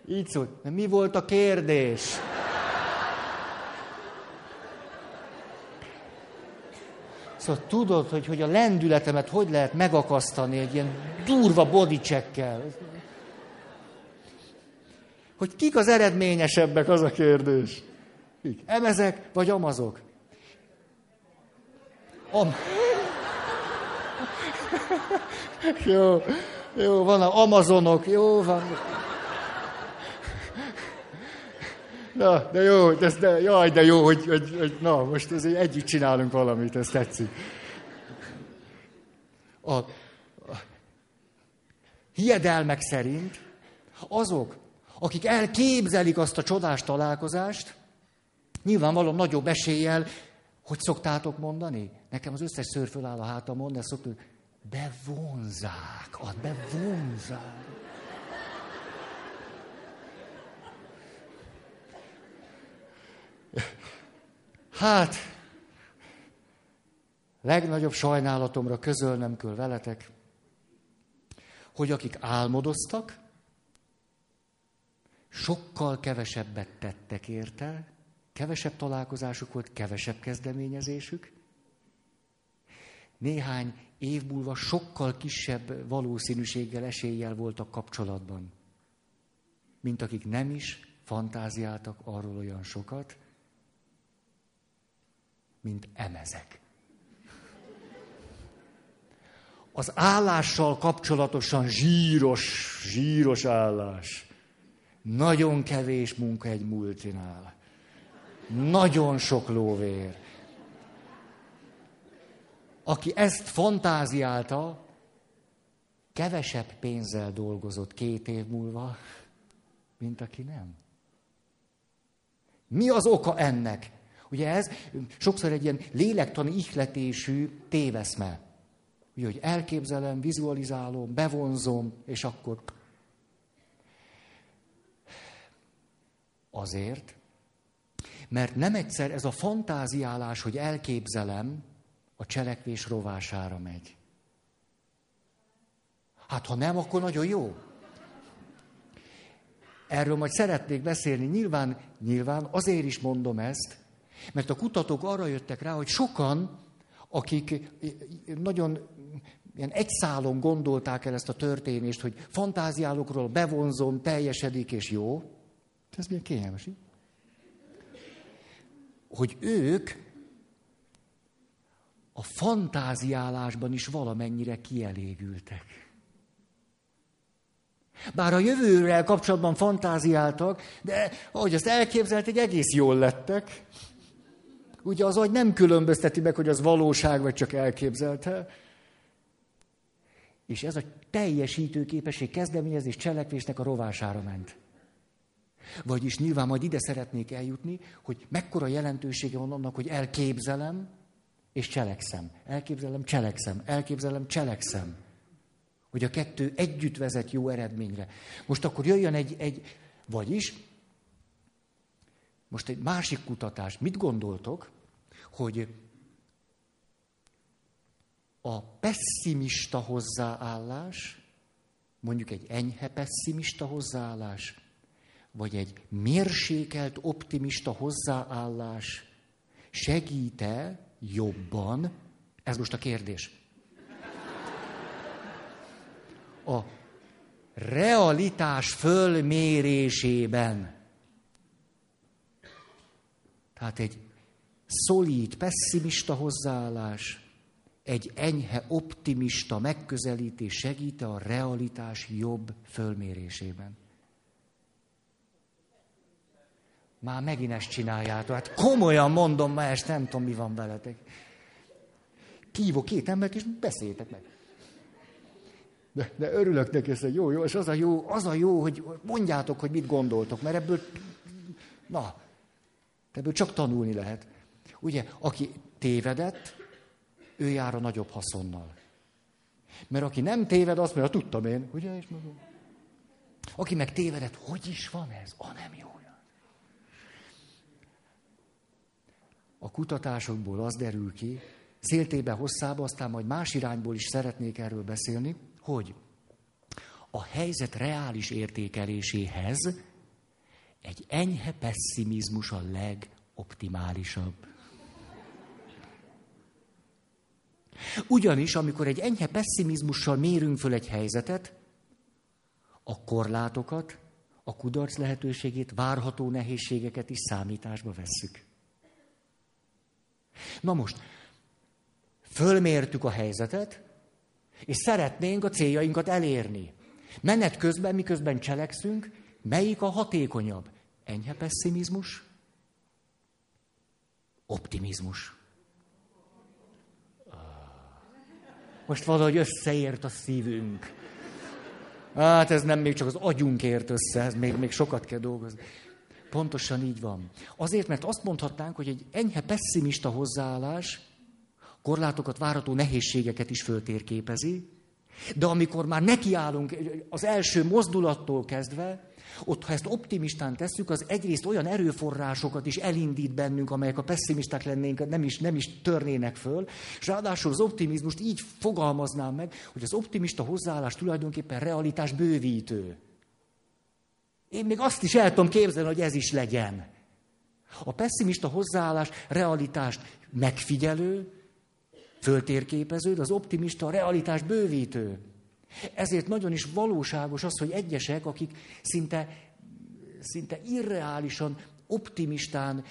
Így szólt, mi volt a kérdés? Szóval tudod, hogy, hogy a lendületemet hogy lehet megakasztani egy ilyen durva bodycheckkel. Hogy kik az eredményesebbek, az a kérdés. Kik? Emezek vagy amazok? Am... jó, jó, van a amazonok, jó, van. Na, de jó, de, de, jaj, de jó, hogy, hogy, hogy na, most azért együtt csinálunk valamit, ez tetszik. A, a hiedelmek szerint azok, akik elképzelik azt a csodás találkozást, Nyilvánvalóan nagyobb eséllyel, hogy szoktátok mondani? Nekem az összes szőr föláll a hátamon, de szoktuk, bevonzák, ad bevonzák. Hát, legnagyobb sajnálatomra közölnem kell veletek, hogy akik álmodoztak, sokkal kevesebbet tettek érte, Kevesebb találkozásuk volt, kevesebb kezdeményezésük. Néhány év múlva sokkal kisebb valószínűséggel, eséllyel voltak kapcsolatban, mint akik nem is fantáziáltak arról olyan sokat, mint emezek. az állással kapcsolatosan zsíros, zsíros állás. Nagyon kevés munka egy multinál. Nagyon sok lóvér. Aki ezt fantáziálta, kevesebb pénzzel dolgozott két év múlva, mint aki nem. Mi az oka ennek? Ugye ez sokszor egy ilyen lélektani ihletésű téveszme. Ugye, hogy elképzelem, vizualizálom, bevonzom, és akkor... Azért, mert nem egyszer ez a fantáziálás, hogy elképzelem, a cselekvés rovására megy. Hát ha nem, akkor nagyon jó. Erről majd szeretnék beszélni. Nyilván, nyilván azért is mondom ezt, mert a kutatók arra jöttek rá, hogy sokan, akik nagyon ilyen egy szálon gondolták el ezt a történést, hogy fantáziálokról bevonzom, teljesedik és jó. Ez milyen kényelmes, Hogy ők a fantáziálásban is valamennyire kielégültek. Bár a jövőrel kapcsolatban fantáziáltak, de ahogy azt elképzelték, egész jól lettek. Ugye az agy nem különbözteti meg, hogy az valóság, vagy csak elképzelte. És ez a teljesítő képesség kezdeményezés cselekvésnek a rovására ment. Vagyis nyilván majd ide szeretnék eljutni, hogy mekkora jelentősége van annak, hogy elképzelem, és cselekszem. Elképzelem, cselekszem. Elképzelem, cselekszem. Hogy a kettő együtt vezet jó eredményre. Most akkor jöjjön egy, egy vagyis, most egy másik kutatás. Mit gondoltok, hogy a pessimista hozzáállás, mondjuk egy enyhe pessimista hozzáállás, vagy egy mérsékelt optimista hozzáállás segít-e jobban? Ez most a kérdés. A realitás fölmérésében. Tehát egy szolíd, pessimista hozzáállás, egy enyhe, optimista megközelítés segít a realitás jobb fölmérésében. Már megint ezt csináljátok. Hát komolyan mondom, ma ezt nem tudom, mi van veletek. Kívok két embert, és beszéltek meg. De, de örülök neki, hogy jó, jó, és az a jó, az a jó, hogy mondjátok, hogy mit gondoltok, mert ebből, na, ebből csak tanulni lehet. Ugye, aki tévedett, ő jár a nagyobb haszonnal. Mert aki nem téved, azt mondja, tudtam én, ugye, és mondom. Aki meg tévedett, hogy is van ez? A nem jó. A kutatásokból az derül ki, széltébe hosszába, aztán majd más irányból is szeretnék erről beszélni, hogy a helyzet reális értékeléséhez egy enyhe pessimizmus a legoptimálisabb. Ugyanis, amikor egy enyhe pessimizmussal mérünk föl egy helyzetet, a korlátokat, a kudarc lehetőségét, várható nehézségeket is számításba vesszük. Na most, fölmértük a helyzetet, és szeretnénk a céljainkat elérni. Menet közben, miközben cselekszünk, melyik a hatékonyabb? Enyhe pessimizmus? Optimizmus. Most valahogy összeért a szívünk. Hát ez nem még csak az agyunk ért össze, ez még, még sokat kell dolgozni. Pontosan így van. Azért, mert azt mondhatnánk, hogy egy enyhe pessimista hozzáállás korlátokat, várható nehézségeket is föltérképezi, de amikor már nekiállunk az első mozdulattól kezdve, ott, ha ezt optimistán tesszük, az egyrészt olyan erőforrásokat is elindít bennünk, amelyek a pessimisták lennénk, nem is, nem is törnének föl, és ráadásul az optimizmust így fogalmaznám meg, hogy az optimista hozzáállás tulajdonképpen realitás bővítő. Én még azt is el tudom képzelni, hogy ez is legyen. A pessimista hozzáállás realitást megfigyelő, föltérképező, de az optimista a realitás bővítő. Ezért nagyon is valóságos az, hogy egyesek, akik szinte, szinte irreálisan, optimistán,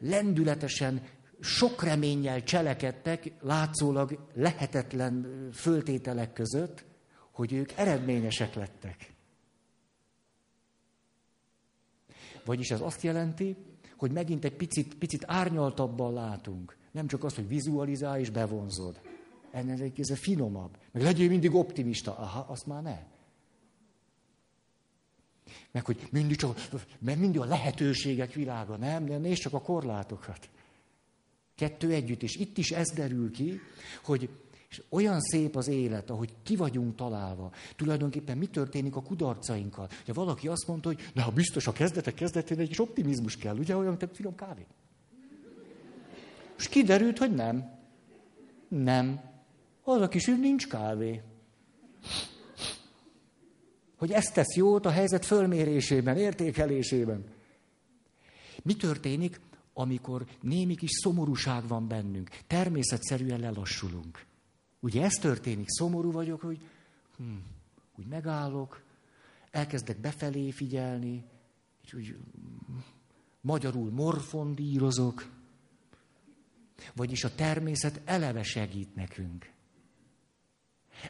lendületesen sok reménnyel cselekedtek, látszólag lehetetlen föltételek között, hogy ők eredményesek lettek. Vagyis ez azt jelenti, hogy megint egy picit, picit árnyaltabban látunk. Nem csak az, hogy vizualizálj és bevonzod. Egy ez finomabb. Meg legyél mindig optimista. Aha, azt már ne. Meg hogy mindig csak, mert mindig a lehetőségek világa, nem? De nézd csak a korlátokat. Kettő együtt, és itt is ez derül ki, hogy és olyan szép az élet, ahogy ki vagyunk találva. Tulajdonképpen mi történik a kudarcainkkal? Ugye valaki azt mondta, hogy na, biztos a kezdetek kezdetén egy kis optimizmus kell, ugye olyan, mint finom kávé. És kiderült, hogy nem. Nem. Az a kis nincs kávé. Hogy ezt tesz jót a helyzet fölmérésében, értékelésében. Mi történik, amikor némi kis szomorúság van bennünk? Természetszerűen lelassulunk. Ugye ez történik, szomorú vagyok, hogy hm, úgy megállok, elkezdek befelé figyelni, és úgy magyarul morfondírozok, vagyis a természet eleve segít nekünk.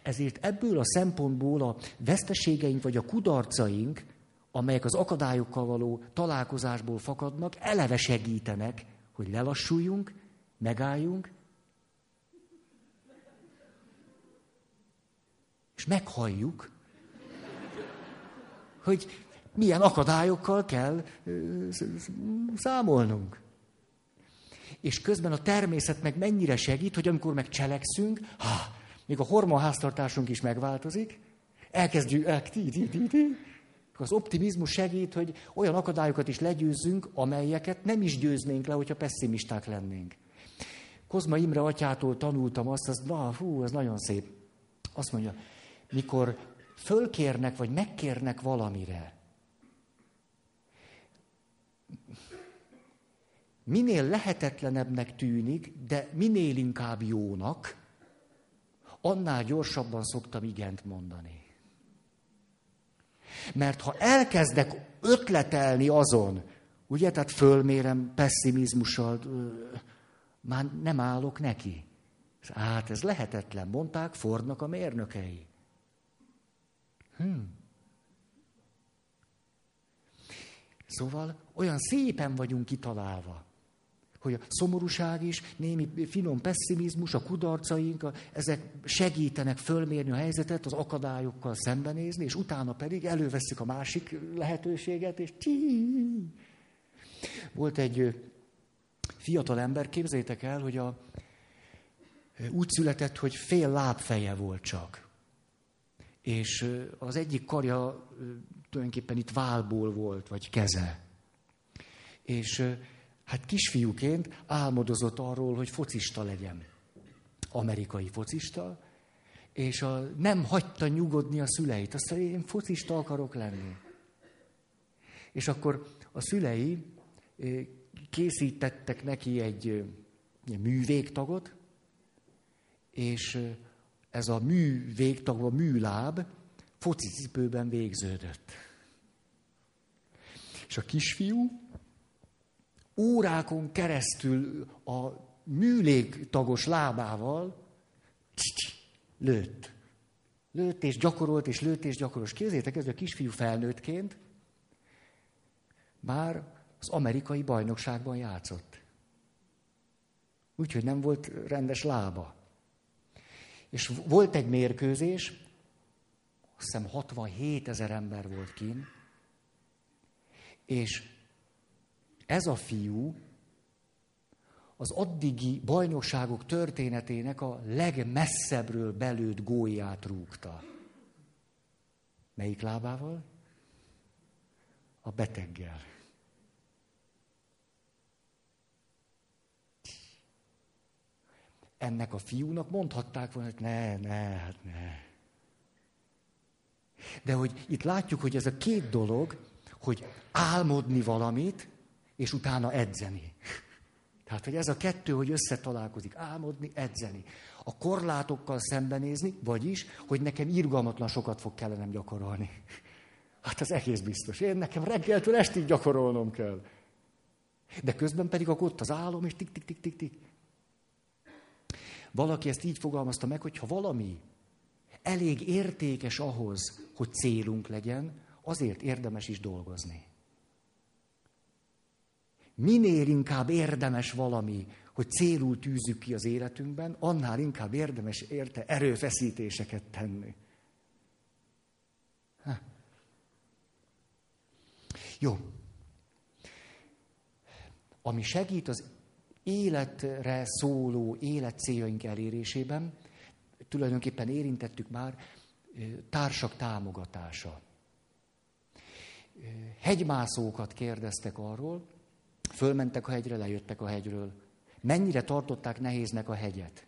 Ezért ebből a szempontból a veszteségeink vagy a kudarcaink, amelyek az akadályokkal való találkozásból fakadnak, eleve segítenek, hogy lelassuljunk, megálljunk, és meghalljuk, hogy milyen akadályokkal kell számolnunk. És közben a természet meg mennyire segít, hogy amikor meg cselekszünk, ha, még a hormonháztartásunk is megváltozik, elkezdjük, el, tí, az optimizmus segít, hogy olyan akadályokat is legyőzzünk, amelyeket nem is győznénk le, hogyha pessimisták lennénk. Kozma Imre atyától tanultam azt, az, na, hú, ez nagyon szép. Azt mondja, mikor fölkérnek, vagy megkérnek valamire, minél lehetetlenebbnek tűnik, de minél inkább jónak, annál gyorsabban szoktam igent mondani. Mert ha elkezdek ötletelni azon, ugye, tehát fölmérem pessimizmussal, már nem állok neki. Hát ez lehetetlen, mondták Fordnak a mérnökei. Hmm. Szóval olyan szépen vagyunk kitalálva, hogy a szomorúság is, némi finom pessimizmus, a kudarcaink, a, ezek segítenek fölmérni a helyzetet, az akadályokkal szembenézni, és utána pedig előveszik a másik lehetőséget, és tí. Volt egy fiatal ember, képzétek el, hogy a, úgy született, hogy fél lábfeje volt csak és az egyik karja tulajdonképpen itt válból volt, vagy keze. És hát kisfiúként álmodozott arról, hogy focista legyen. Amerikai focista, és a, nem hagyta nyugodni a szüleit. Azt mondja, én focista akarok lenni. És akkor a szülei készítettek neki egy, művégtagot, és ez a mű végtag, a műláb focicipőben végződött. És a kisfiú órákon keresztül a műlégtagos lábával lőtt. Lőtt és gyakorolt, és lőtt és gyakorolt. Képzétek, ez a kisfiú felnőttként már az amerikai bajnokságban játszott. Úgyhogy nem volt rendes lába. És volt egy mérkőzés, azt hiszem 67 ezer ember volt kín, és ez a fiú az addigi bajnokságok történetének a legmesszebbről belőtt gólját rúgta. Melyik lábával? A beteggel. Ennek a fiúnak mondhatták volna, hogy ne, ne, hát ne. De hogy itt látjuk, hogy ez a két dolog, hogy álmodni valamit, és utána edzeni. Tehát, hogy ez a kettő, hogy összetalálkozik, álmodni, edzeni. A korlátokkal szembenézni, vagyis, hogy nekem irgalmatlan sokat fog kellenem gyakorolni. Hát az egész biztos. Én nekem reggeltől estig gyakorolnom kell. De közben pedig akkor ott az álom, és tik-tik-tik-tik-tik. Valaki ezt így fogalmazta meg, hogy ha valami elég értékes ahhoz, hogy célunk legyen, azért érdemes is dolgozni. Minél inkább érdemes valami, hogy célul tűzzük ki az életünkben, annál inkább érdemes érte erőfeszítéseket tenni. Ha. Jó. Ami segít az életre szóló életcéljaink elérésében, tulajdonképpen érintettük már, társak támogatása. Hegymászókat kérdeztek arról, fölmentek a hegyre, lejöttek a hegyről. Mennyire tartották nehéznek a hegyet?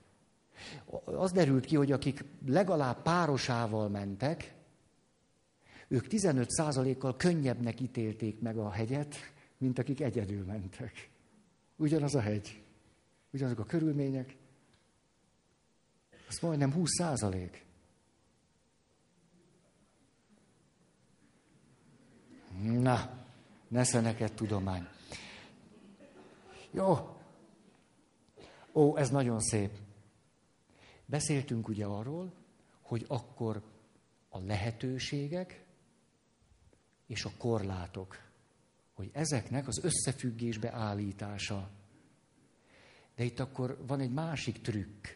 Az derült ki, hogy akik legalább párosával mentek, ők 15%-kal könnyebbnek ítélték meg a hegyet, mint akik egyedül mentek. Ugyanaz a hegy, ugyanazok a körülmények, az majdnem 20 százalék. Na, nesze neked tudomány. Jó. Ó, ez nagyon szép. Beszéltünk ugye arról, hogy akkor a lehetőségek és a korlátok, hogy ezeknek az összefüggésbe állítása. De itt akkor van egy másik trükk,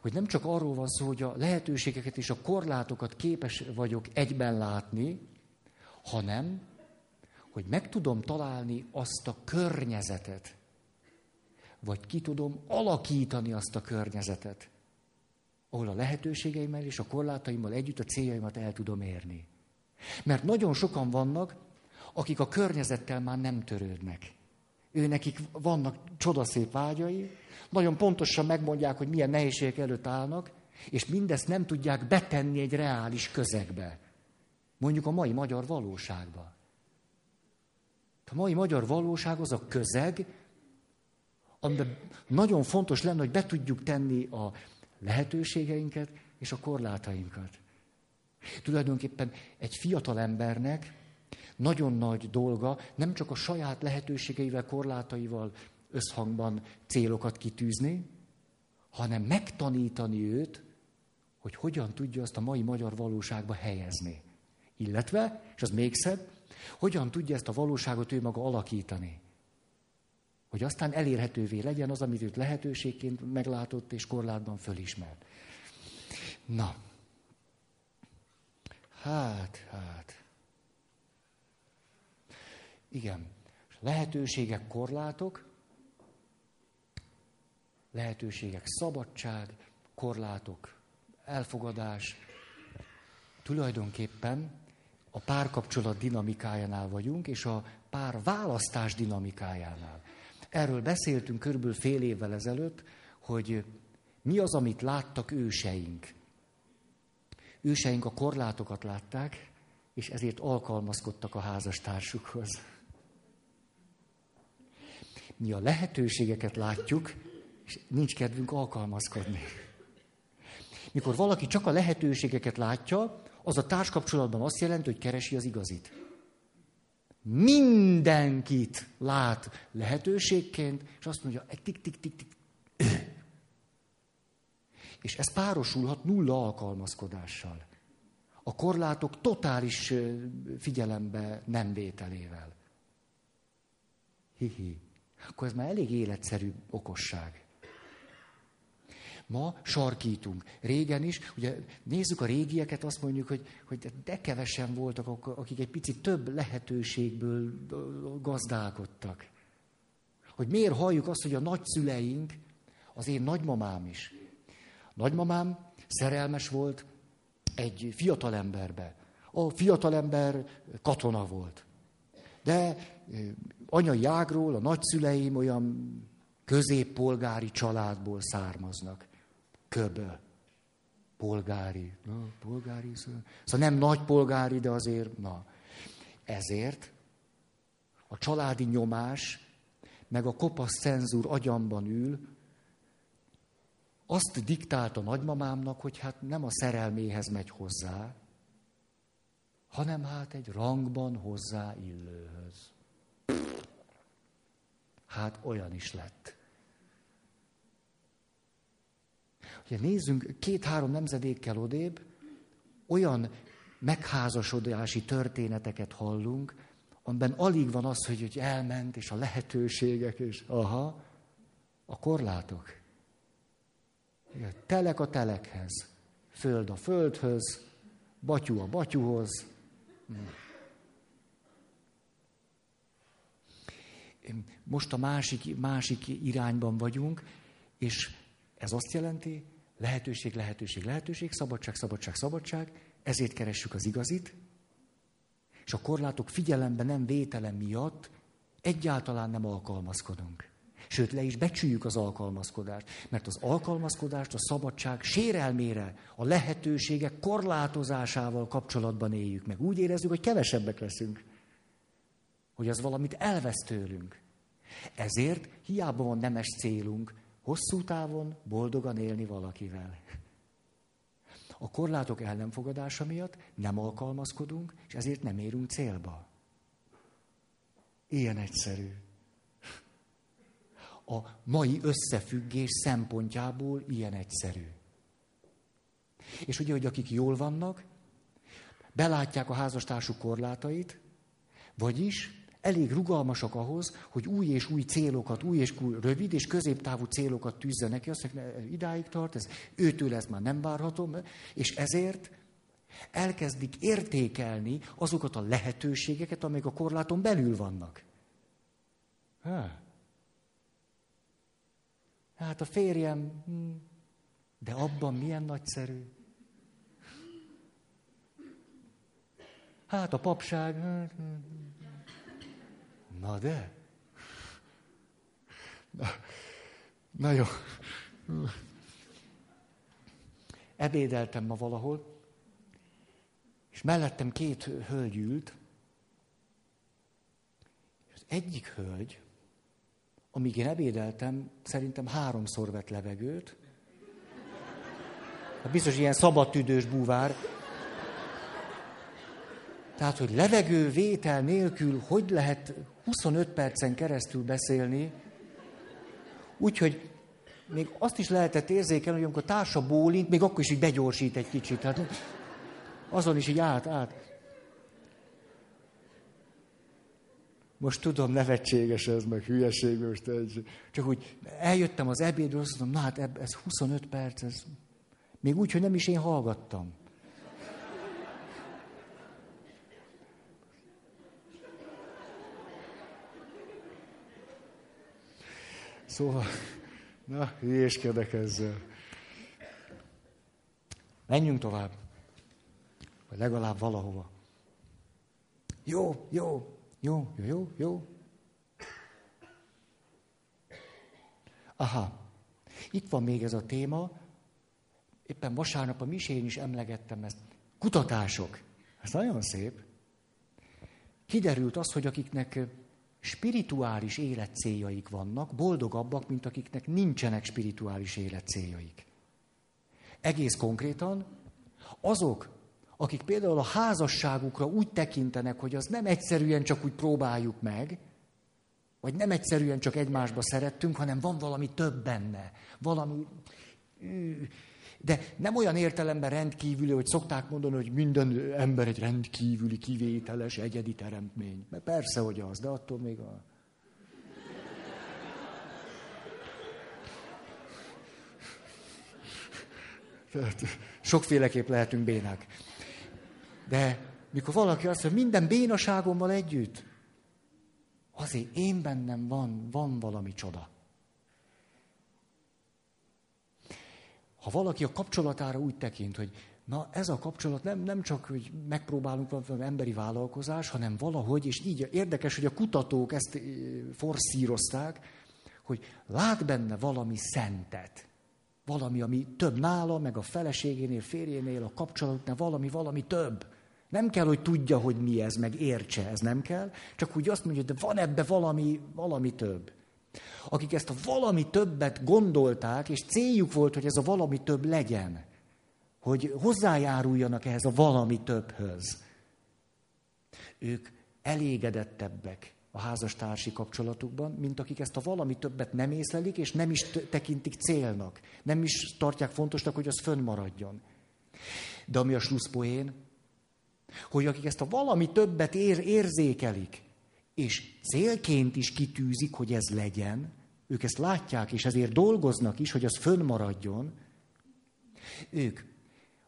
hogy nem csak arról van szó, hogy a lehetőségeket és a korlátokat képes vagyok egyben látni, hanem, hogy meg tudom találni azt a környezetet, vagy ki tudom alakítani azt a környezetet, ahol a lehetőségeimmel és a korlátaimmal együtt a céljaimat el tudom érni. Mert nagyon sokan vannak, akik a környezettel már nem törődnek. Ő nekik vannak csodaszép vágyai, nagyon pontosan megmondják, hogy milyen nehézségek előtt állnak, és mindezt nem tudják betenni egy reális közegbe. Mondjuk a mai magyar valóságba. A mai magyar valóság az a közeg, amiben nagyon fontos lenne, hogy be tudjuk tenni a lehetőségeinket és a korlátainkat. Tulajdonképpen egy fiatal embernek nagyon nagy dolga nem csak a saját lehetőségeivel, korlátaival összhangban célokat kitűzni, hanem megtanítani őt, hogy hogyan tudja azt a mai magyar valóságba helyezni. Illetve, és az még szebb, hogyan tudja ezt a valóságot ő maga alakítani. Hogy aztán elérhetővé legyen az, amit őt lehetőségként meglátott és korlátban fölismert. Na. Hát, hát. Igen. Lehetőségek, korlátok, lehetőségek, szabadság, korlátok, elfogadás. Tulajdonképpen a párkapcsolat dinamikájánál vagyunk, és a pár választás dinamikájánál. Erről beszéltünk körülbelül fél évvel ezelőtt, hogy mi az, amit láttak őseink. Őseink a korlátokat látták, és ezért alkalmazkodtak a házastársukhoz. Mi a lehetőségeket látjuk, és nincs kedvünk alkalmazkodni. Mikor valaki csak a lehetőségeket látja, az a társkapcsolatban azt jelenti, hogy keresi az igazit. Mindenkit lát lehetőségként, és azt mondja, egy tik-tik-tik-tik. És ez párosulhat nulla alkalmazkodással. A korlátok totális figyelembe nem vételével. Hihi. Akkor ez már elég életszerű okosság. Ma sarkítunk. Régen is, ugye nézzük a régieket, azt mondjuk, hogy, hogy de kevesen voltak, akik egy picit több lehetőségből gazdálkodtak. Hogy miért halljuk azt, hogy a nagyszüleink, az én nagymamám is. Nagymamám szerelmes volt egy fiatalemberbe. A fiatalember katona volt. De anyai ágról a nagyszüleim olyan középpolgári családból származnak köbö. Polgári. Na, polgári szóval. nem nagy polgári, de azért, na. Ezért a családi nyomás, meg a kopasz cenzúr agyamban ül, azt diktált a nagymamámnak, hogy hát nem a szerelméhez megy hozzá, hanem hát egy rangban hozzá illőhöz. Hát olyan is lett. Ugye nézzünk két-három nemzedékkel odébb, olyan megházasodási történeteket hallunk, amiben alig van az, hogy, hogy elment, és a lehetőségek, és aha, a korlátok. Telek a telekhez, föld a földhöz, batyú a batyúhoz. Most a másik, másik irányban vagyunk, és ez azt jelenti, lehetőség, lehetőség, lehetőség, szabadság, szabadság, szabadság, ezért keressük az igazit, és a korlátok figyelembe nem vétele miatt egyáltalán nem alkalmazkodunk. Sőt, le is becsüljük az alkalmazkodást, mert az alkalmazkodást a szabadság sérelmére, a lehetőségek korlátozásával kapcsolatban éljük meg. Úgy érezzük, hogy kevesebbek leszünk. Hogy az valamit elvesz tőlünk. Ezért hiába van nemes célunk, hosszú távon boldogan élni valakivel. A korlátok el nem fogadása miatt nem alkalmazkodunk, és ezért nem érünk célba. Ilyen egyszerű. A mai összefüggés szempontjából ilyen egyszerű. És ugye, hogy akik jól vannak, belátják a házastársuk korlátait, vagyis elég rugalmasak ahhoz, hogy új és új célokat, új és új rövid és középtávú célokat tűzzenek ki. Azt mondják, idáig tart, ez őtől ez már nem várhatom, és ezért elkezdik értékelni azokat a lehetőségeket, amelyek a korláton belül vannak. Hát a férjem, hm, de abban milyen nagyszerű. Hát a papság, hm, hm, Na de? Na, na jó. Ebédeltem ma valahol, és mellettem két hölgy ült. Az egyik hölgy, amíg én ebédeltem, szerintem háromszor vett levegőt. Hát biztos ilyen szabadtüdős búvár. Tehát, hogy levegő vétel nélkül hogy lehet 25 percen keresztül beszélni, úgyhogy még azt is lehetett érzékelni, hogy amikor társa bólint, még akkor is így begyorsít egy kicsit. Hát azon is így át, át. Most tudom, nevetséges ez, meg hülyeség, most egy, csak úgy eljöttem az ebédről, azt mondom, na hát ez 25 perc, ez még úgy, hogy nem is én hallgattam. Szóval, na, hülyéskedek ezzel. Menjünk tovább. Vagy legalább valahova. Jó, jó, jó, jó, jó, jó. Aha, itt van még ez a téma. Éppen vasárnap a misén is emlegettem ezt. Kutatások. Ez nagyon szép. Kiderült az, hogy akiknek spirituális életcéljaik vannak, boldogabbak, mint akiknek nincsenek spirituális életcéljaik. Egész konkrétan azok, akik például a házasságukra úgy tekintenek, hogy az nem egyszerűen csak úgy próbáljuk meg, vagy nem egyszerűen csak egymásba szerettünk, hanem van valami több benne. Valami de nem olyan értelemben rendkívüli, hogy szokták mondani, hogy minden ember egy rendkívüli, kivételes, egyedi teremtmény. Mert persze, hogy az, de attól még a... Tehát sokféleképp lehetünk bénák. De mikor valaki azt mondja, minden bénaságommal együtt, azért én bennem van, van valami csoda. Ha valaki a kapcsolatára úgy tekint, hogy na ez a kapcsolat nem, nem csak, hogy megpróbálunk valami emberi vállalkozás, hanem valahogy, és így érdekes, hogy a kutatók ezt forszírozták, hogy lát benne valami szentet. Valami, ami több nála, meg a feleségénél, férjénél, a kapcsolatnál, valami, valami több. Nem kell, hogy tudja, hogy mi ez, meg értse, ez nem kell. Csak úgy azt mondja, de van ebbe valami, valami több akik ezt a valami többet gondolták, és céljuk volt, hogy ez a valami több legyen, hogy hozzájáruljanak ehhez a valami többhöz. Ők elégedettebbek a házastársi kapcsolatukban, mint akik ezt a valami többet nem észlelik, és nem is tekintik célnak. Nem is tartják fontosnak, hogy az fönnmaradjon. De ami a slusszpoén, hogy akik ezt a valami többet ér, érzékelik, és célként is kitűzik, hogy ez legyen, ők ezt látják, és ezért dolgoznak is, hogy az fönnmaradjon, ők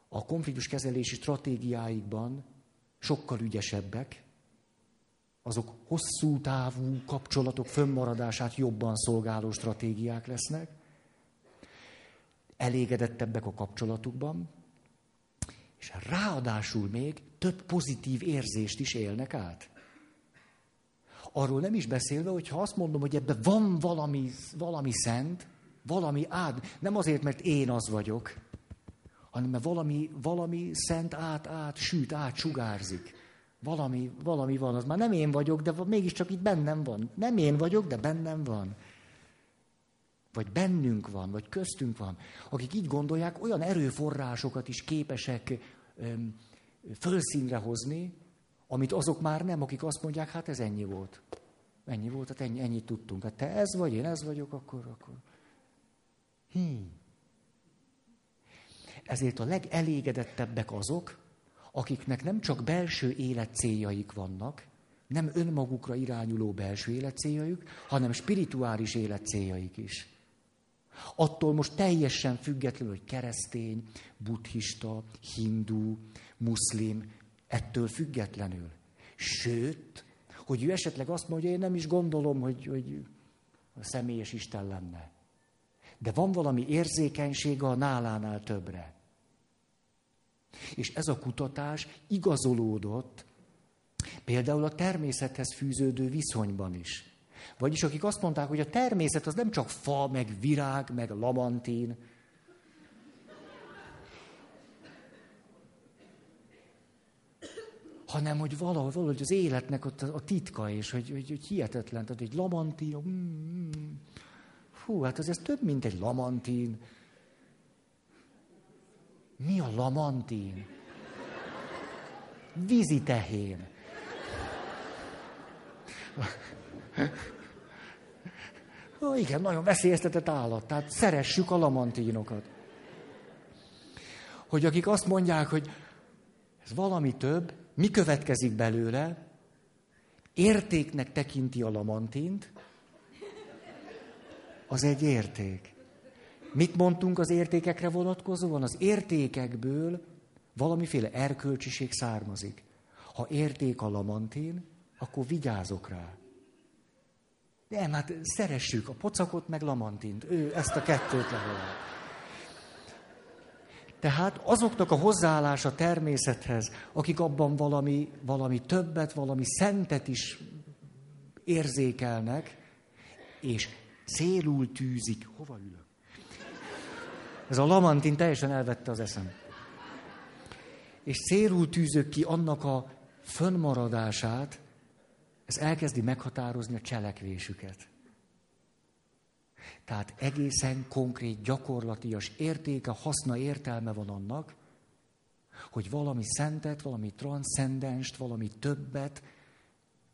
a konfliktus kezelési stratégiáikban sokkal ügyesebbek, azok hosszú távú kapcsolatok fönnmaradását jobban szolgáló stratégiák lesznek, elégedettebbek a kapcsolatukban, és ráadásul még több pozitív érzést is élnek át. Arról nem is beszélve, hogy ha azt mondom, hogy ebben van valami, valami szent, valami ád, nem azért, mert én az vagyok, hanem mert valami, valami szent át, át, süt, át, sugárzik. Valami, valami van, az már nem én vagyok, de mégiscsak itt bennem van. Nem én vagyok, de bennem van. Vagy bennünk van, vagy köztünk van. Akik így gondolják, olyan erőforrásokat is képesek öm, fölszínre hozni, amit azok már nem, akik azt mondják, hát ez ennyi volt. Ennyi volt, hát ennyi, ennyit tudtunk. Hát te ez vagy, én ez vagyok, akkor, akkor. Hmm. Ezért a legelégedettebbek azok, akiknek nem csak belső életcéljaik vannak, nem önmagukra irányuló belső életcéljaik, hanem spirituális életcéljaik is. Attól most teljesen függetlenül, hogy keresztény, buddhista, hindu, muszlim, ettől függetlenül. Sőt, hogy ő esetleg azt mondja, én nem is gondolom, hogy, hogy a személyes Isten lenne. De van valami érzékenysége a nálánál többre. És ez a kutatás igazolódott például a természethez fűződő viszonyban is. Vagyis akik azt mondták, hogy a természet az nem csak fa, meg virág, meg lamantin, hanem hogy valahogy, valahogy az életnek ott a, a titka, és hogy, hogy, hogy hihetetlen, tehát egy lamantin, mm, mm, hú, hát az ez több, mint egy lamantin. Mi a lamantin? Vízi tehén. Ó, igen, nagyon veszélyeztetett állat, tehát szeressük a lamantinokat. Hogy akik azt mondják, hogy ez valami több, mi következik belőle? Értéknek tekinti a lamantint, az egy érték. Mit mondtunk az értékekre vonatkozóan? Az értékekből valamiféle erkölcsiség származik. Ha érték a lamantin, akkor vigyázok rá. Nem, hát szeressük a pocakot meg lamantint. Ő ezt a kettőt legalább. Tehát azoknak a hozzáállása természethez, akik abban valami, valami többet, valami szentet is érzékelnek, és célul tűzik. Hova ülök? Ez a lamantin teljesen elvette az eszem. És célul tűzök ki annak a fönnmaradását, ez elkezdi meghatározni a cselekvésüket. Tehát egészen konkrét, gyakorlatias értéke, haszna, értelme van annak, hogy valami szentet, valami transzcendenst, valami többet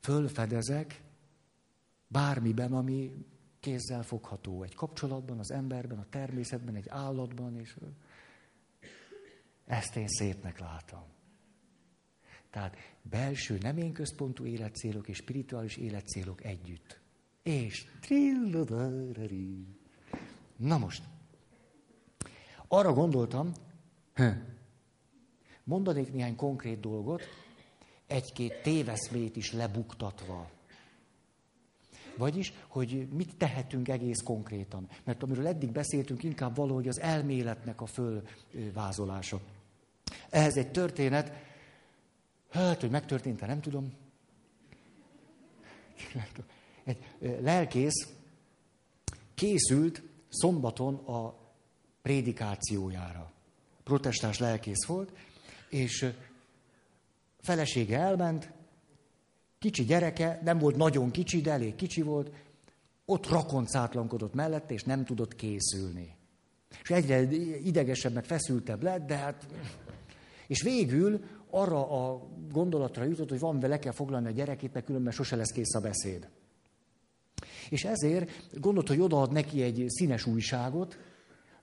fölfedezek bármiben, ami kézzel fogható. Egy kapcsolatban, az emberben, a természetben, egy állatban, és ezt én szépnek látom. Tehát belső nem én központú életcélok és spirituális életcélok együtt. És Na most, arra gondoltam, mondanék néhány konkrét dolgot, egy-két téveszmét is lebuktatva. Vagyis, hogy mit tehetünk egész konkrétan. Mert amiről eddig beszéltünk, inkább valahogy az elméletnek a fölvázolása. Ehhez egy történet, hát, hogy megtörtént nem tudom. Egy lelkész készült szombaton a prédikációjára. Protestáns lelkész volt, és felesége elment, kicsi gyereke, nem volt nagyon kicsi, de elég kicsi volt, ott rakoncátlankodott mellette, és nem tudott készülni. És egyre idegesebb, meg feszültebb lett, de hát... És végül arra a gondolatra jutott, hogy van le kell foglalni a gyerekét, mert különben sose lesz kész a beszéd. És ezért gondolt, hogy odaad neki egy színes újságot,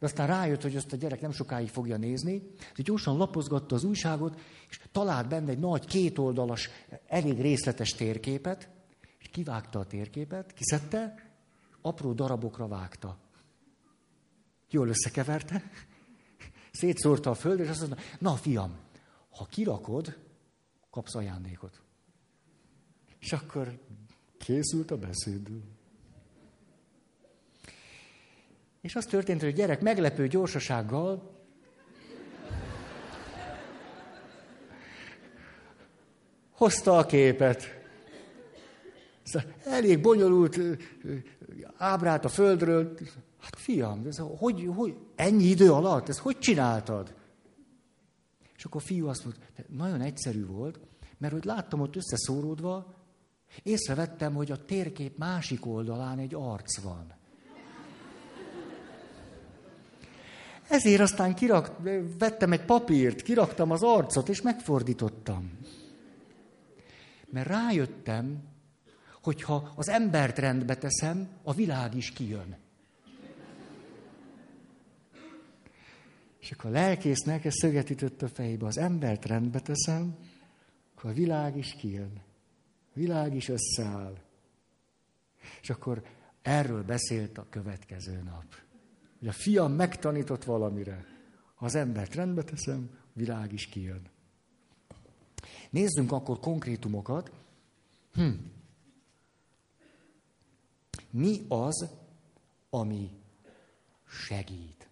de aztán rájött, hogy azt a gyerek nem sokáig fogja nézni, hogy gyorsan lapozgatta az újságot, és talált benne egy nagy kétoldalas, elég részletes térképet, és kivágta a térképet, kiszedte, apró darabokra vágta. Jól összekeverte, szétszórta a földre, és azt mondta, na fiam, ha kirakod, kapsz ajándékot. És akkor készült a beszéd. És az történt, hogy a gyerek meglepő gyorsasággal hozta a képet. Szóval elég bonyolult ábrát a földről. Hát fiam, ez hogy, hogy, ennyi idő alatt, ezt hogy csináltad? És akkor a fiú azt mondta, nagyon egyszerű volt, mert hogy láttam ott összeszóródva, észrevettem, hogy a térkép másik oldalán egy arc van. Ezért aztán kirak, vettem egy papírt, kiraktam az arcot, és megfordítottam. Mert rájöttem, hogyha az embert rendbe teszem, a világ is kijön. És akkor a lelkésznek ez szöget ütött a fejébe. Az embert rendbe teszem, akkor a világ is kijön. A világ is összeáll. És akkor erről beszélt a következő nap. Hogy a fiam megtanított valamire. Ha az embert rendbe teszem, világ is kijön. Nézzünk akkor konkrétumokat. Hm. Mi az, ami segít?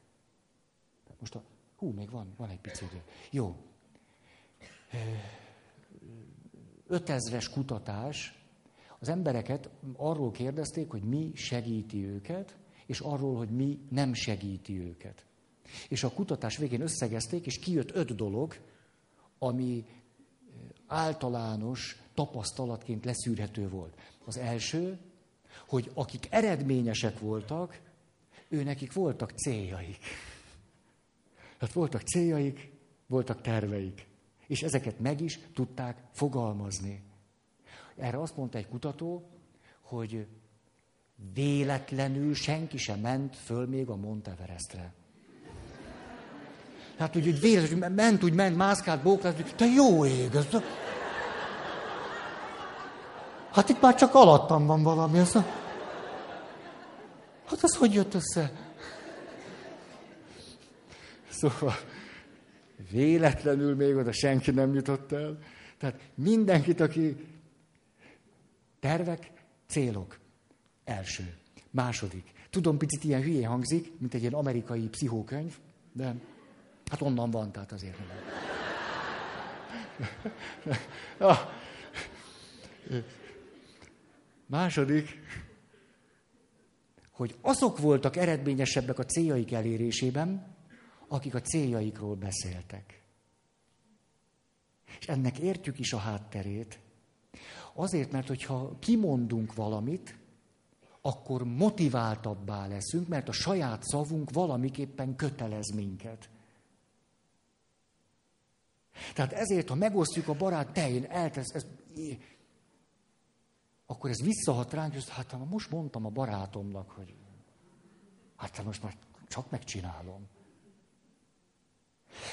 Most a... Hú, még van, van egy pici idő. Jó. 5000-es kutatás. Az embereket arról kérdezték, hogy mi segíti őket, és arról, hogy mi nem segíti őket. És a kutatás végén összegezték, és kijött öt dolog, ami általános tapasztalatként leszűrhető volt. Az első, hogy akik eredményesek voltak, ő nekik voltak céljaik. Tehát voltak céljaik, voltak terveik. És ezeket meg is tudták fogalmazni. Erre azt mondta egy kutató, hogy véletlenül senki sem ment föl még a Monteverestre. Tehát, hogy, hogy véletlenül ment, úgy ment, mászkált, bóklált, hogy te jó ég, ez... Hát itt már csak alattam van valami. Ez a... Hát ez hogy jött össze? Szóval véletlenül még oda senki nem jutott el. Tehát mindenkit, aki tervek, célok. Első. Második. Tudom, picit ilyen hülye hangzik, mint egy ilyen amerikai pszichókönyv, de hát onnan van, tehát azért nem. Ah. Második, hogy azok voltak eredményesebbek a céljaik elérésében, akik a céljaikról beszéltek. És ennek értjük is a hátterét. Azért, mert hogyha kimondunk valamit, akkor motiváltabbá leszünk, mert a saját szavunk valamiképpen kötelez minket. Tehát ezért, ha megosztjuk a barát tején, eltesz, ez, akkor ez visszahat ránk, hogy hát most mondtam a barátomnak, hogy hát most már csak megcsinálom.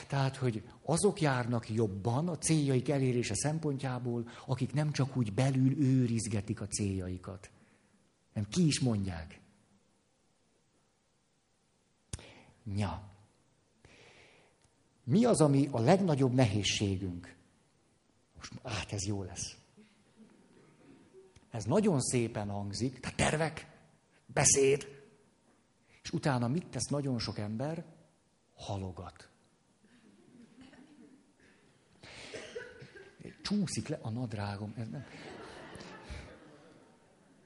Tehát, hogy azok járnak jobban a céljaik elérése szempontjából, akik nem csak úgy belül őrizgetik a céljaikat, nem ki is mondják. Nya. Mi az, ami a legnagyobb nehézségünk? Most, hát ez jó lesz. Ez nagyon szépen hangzik, tehát tervek, beszéd, és utána mit tesz nagyon sok ember? Halogat. Csúszik le a nadrágom. Ez nem.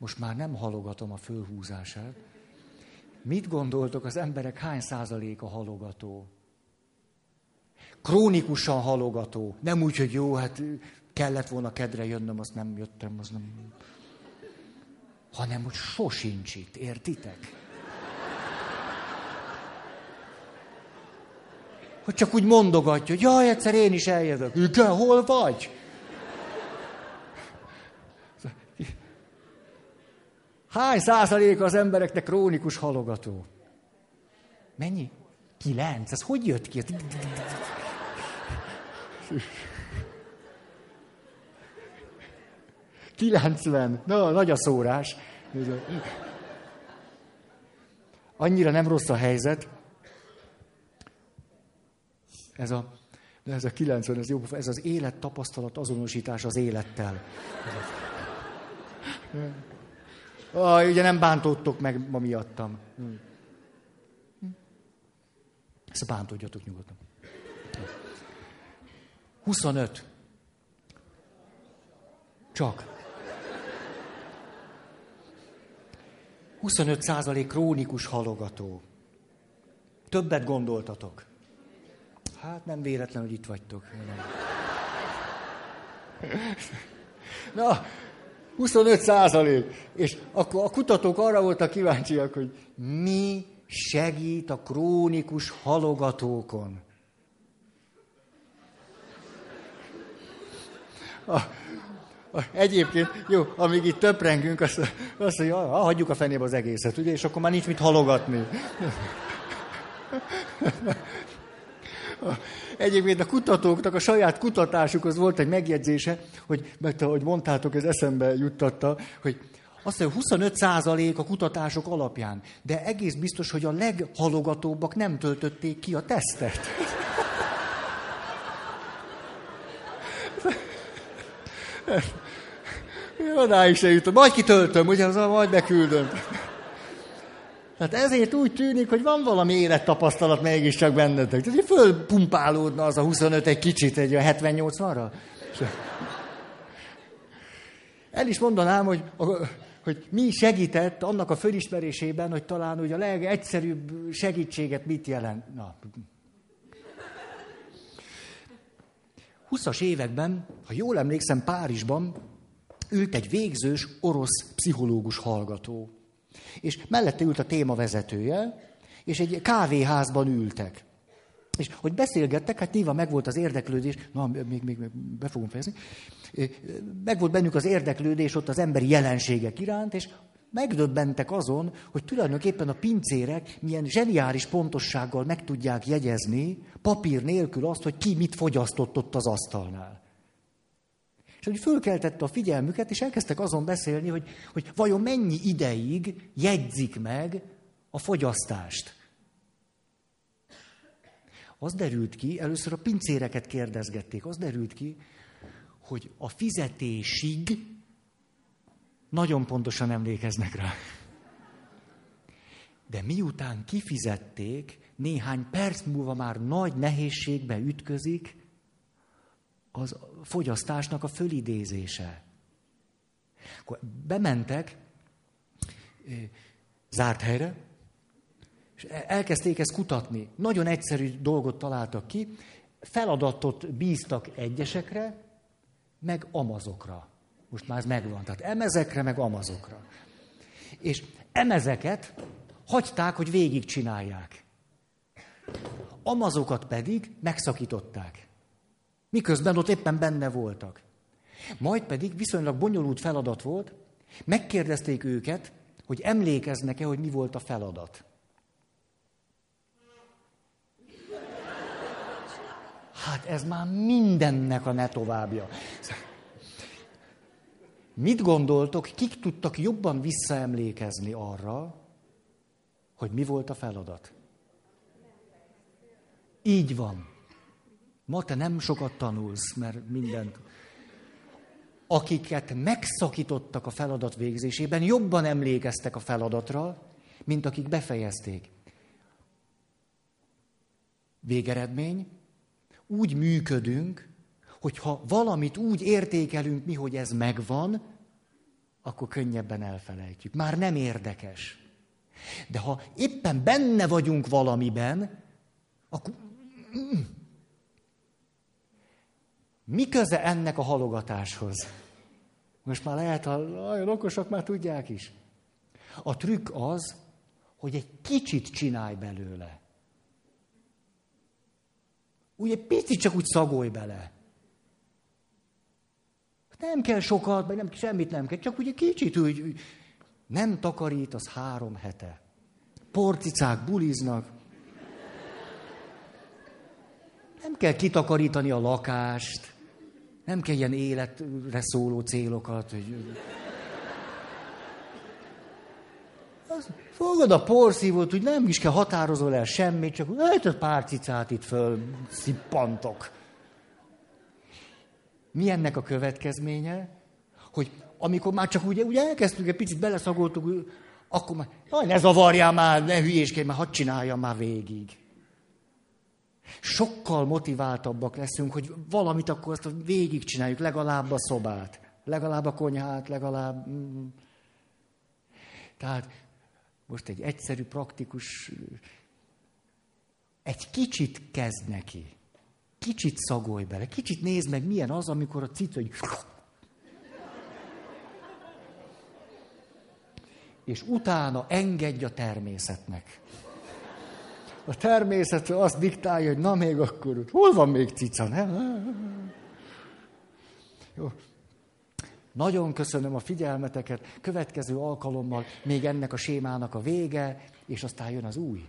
Most már nem halogatom a fölhúzását. Mit gondoltok, az emberek hány százaléka halogató? Krónikusan halogató. Nem úgy, hogy jó, hát kellett volna kedre jönnöm, azt nem jöttem, az nem... Hanem, hogy sosincs itt, értitek? hogy csak úgy mondogatja, hogy jaj, egyszer én is eljövök. Igen, hol vagy? Hány százalék az embereknek krónikus halogató? Mennyi? Kilenc. Ez hogy jött ki? 90. Na, nagy a szórás. Annyira nem rossz a helyzet. Ez a, de ez a 90, ez jó, ez az élet tapasztalat azonosítás az élettel. Ah, ugye nem bántottok meg ma miattam. Ezt bántódjatok nyugodtan. 25. Csak. 25 százalék krónikus halogató. Többet gondoltatok. Hát nem véletlen, hogy itt vagytok. Na, 25 százalék. És akkor a kutatók arra voltak kíváncsiak, hogy mi segít a krónikus halogatókon. A, Egyébként, jó, amíg itt töprengünk, azt, azt mondja, ah, hagyjuk a fenébe az egészet, ugye, és akkor már nincs mit halogatni. Egyébként a kutatóknak a saját kutatásukhoz volt egy megjegyzése, hogy, mert ahogy mondtátok, ez eszembe juttatta, hogy azt mondja, 25 százalék a kutatások alapján, de egész biztos, hogy a leghalogatóbbak nem töltötték ki a tesztet. Odáig se jutom. Majd kitöltöm, ugye, az majd beküldöm. Tehát ezért úgy tűnik, hogy van valami élettapasztalat mégiscsak bennetek. Tehát fölpumpálódna az a 25 egy kicsit, egy a 70-80-ra. El is mondanám, hogy, hogy mi segített annak a fölismerésében, hogy talán hogy a legegyszerűbb segítséget mit jelent. Na. 20-as években, ha jól emlékszem, Párizsban ült egy végzős orosz pszichológus hallgató. És mellette ült a témavezetője, és egy kávéházban ültek. És hogy beszélgettek, hát nyilván megvolt az érdeklődés, na, még, még, még be fogom fejezni, megvolt bennük az érdeklődés ott az emberi jelenségek iránt, és megdöbbentek azon, hogy tulajdonképpen a pincérek milyen zseniális pontossággal meg tudják jegyezni papír nélkül azt, hogy ki mit fogyasztott ott az asztalnál. És hogy fölkeltette a figyelmüket, és elkezdtek azon beszélni, hogy, hogy vajon mennyi ideig jegyzik meg a fogyasztást. Az derült ki, először a pincéreket kérdezgették, az derült ki, hogy a fizetésig nagyon pontosan emlékeznek rá. De miután kifizették, néhány perc múlva már nagy nehézségbe ütközik, az fogyasztásnak a fölidézése. Akkor bementek zárt helyre, és elkezdték ezt kutatni. Nagyon egyszerű dolgot találtak ki, feladatot bíztak egyesekre, meg amazokra. Most már ez megvan, tehát emezekre, meg amazokra. És emezeket hagyták, hogy végigcsinálják. Amazokat pedig megszakították miközben ott éppen benne voltak. Majd pedig viszonylag bonyolult feladat volt, megkérdezték őket, hogy emlékeznek-e, hogy mi volt a feladat. Hát ez már mindennek a ne továbbja. Mit gondoltok, kik tudtak jobban visszaemlékezni arra, hogy mi volt a feladat? Így van. Ma te nem sokat tanulsz, mert mindent. Akiket megszakítottak a feladat végzésében, jobban emlékeztek a feladatra, mint akik befejezték. Végeredmény, úgy működünk, hogyha valamit úgy értékelünk mi, hogy ez megvan, akkor könnyebben elfelejtjük. Már nem érdekes. De ha éppen benne vagyunk valamiben, akkor mi köze ennek a halogatáshoz? Most már lehet, a nagyon okosak már tudják is. A trükk az, hogy egy kicsit csinálj belőle. Úgy egy picit csak úgy szagolj bele. Nem kell sokat, meg nem, semmit nem kell, csak úgy egy kicsit úgy nem takarít, az három hete. Porcicák buliznak. Nem kell kitakarítani a lakást. Nem kell ilyen életre szóló célokat. Hogy... fogod a porszívót, hogy nem is kell határozol el semmit, csak a pár cicát itt föl szippantok. Mi ennek a következménye? Hogy amikor már csak ugye, ugye elkezdtük, egy picit beleszagoltuk, akkor már, ne zavarjál már, ne hülyéskedj, már hadd csináljam már végig. Sokkal motiváltabbak leszünk, hogy valamit akkor azt végig csináljuk, legalább a szobát, legalább a konyhát, legalább... Mm. Tehát most egy egyszerű, praktikus, egy kicsit kezd neki. Kicsit szagolj bele, kicsit nézd meg, milyen az, amikor a cica, hogy... És utána engedj a természetnek. A természet azt diktálja, hogy na még akkor, hol van még cica, nem? Jó. Nagyon köszönöm a figyelmeteket, következő alkalommal még ennek a sémának a vége, és aztán jön az új.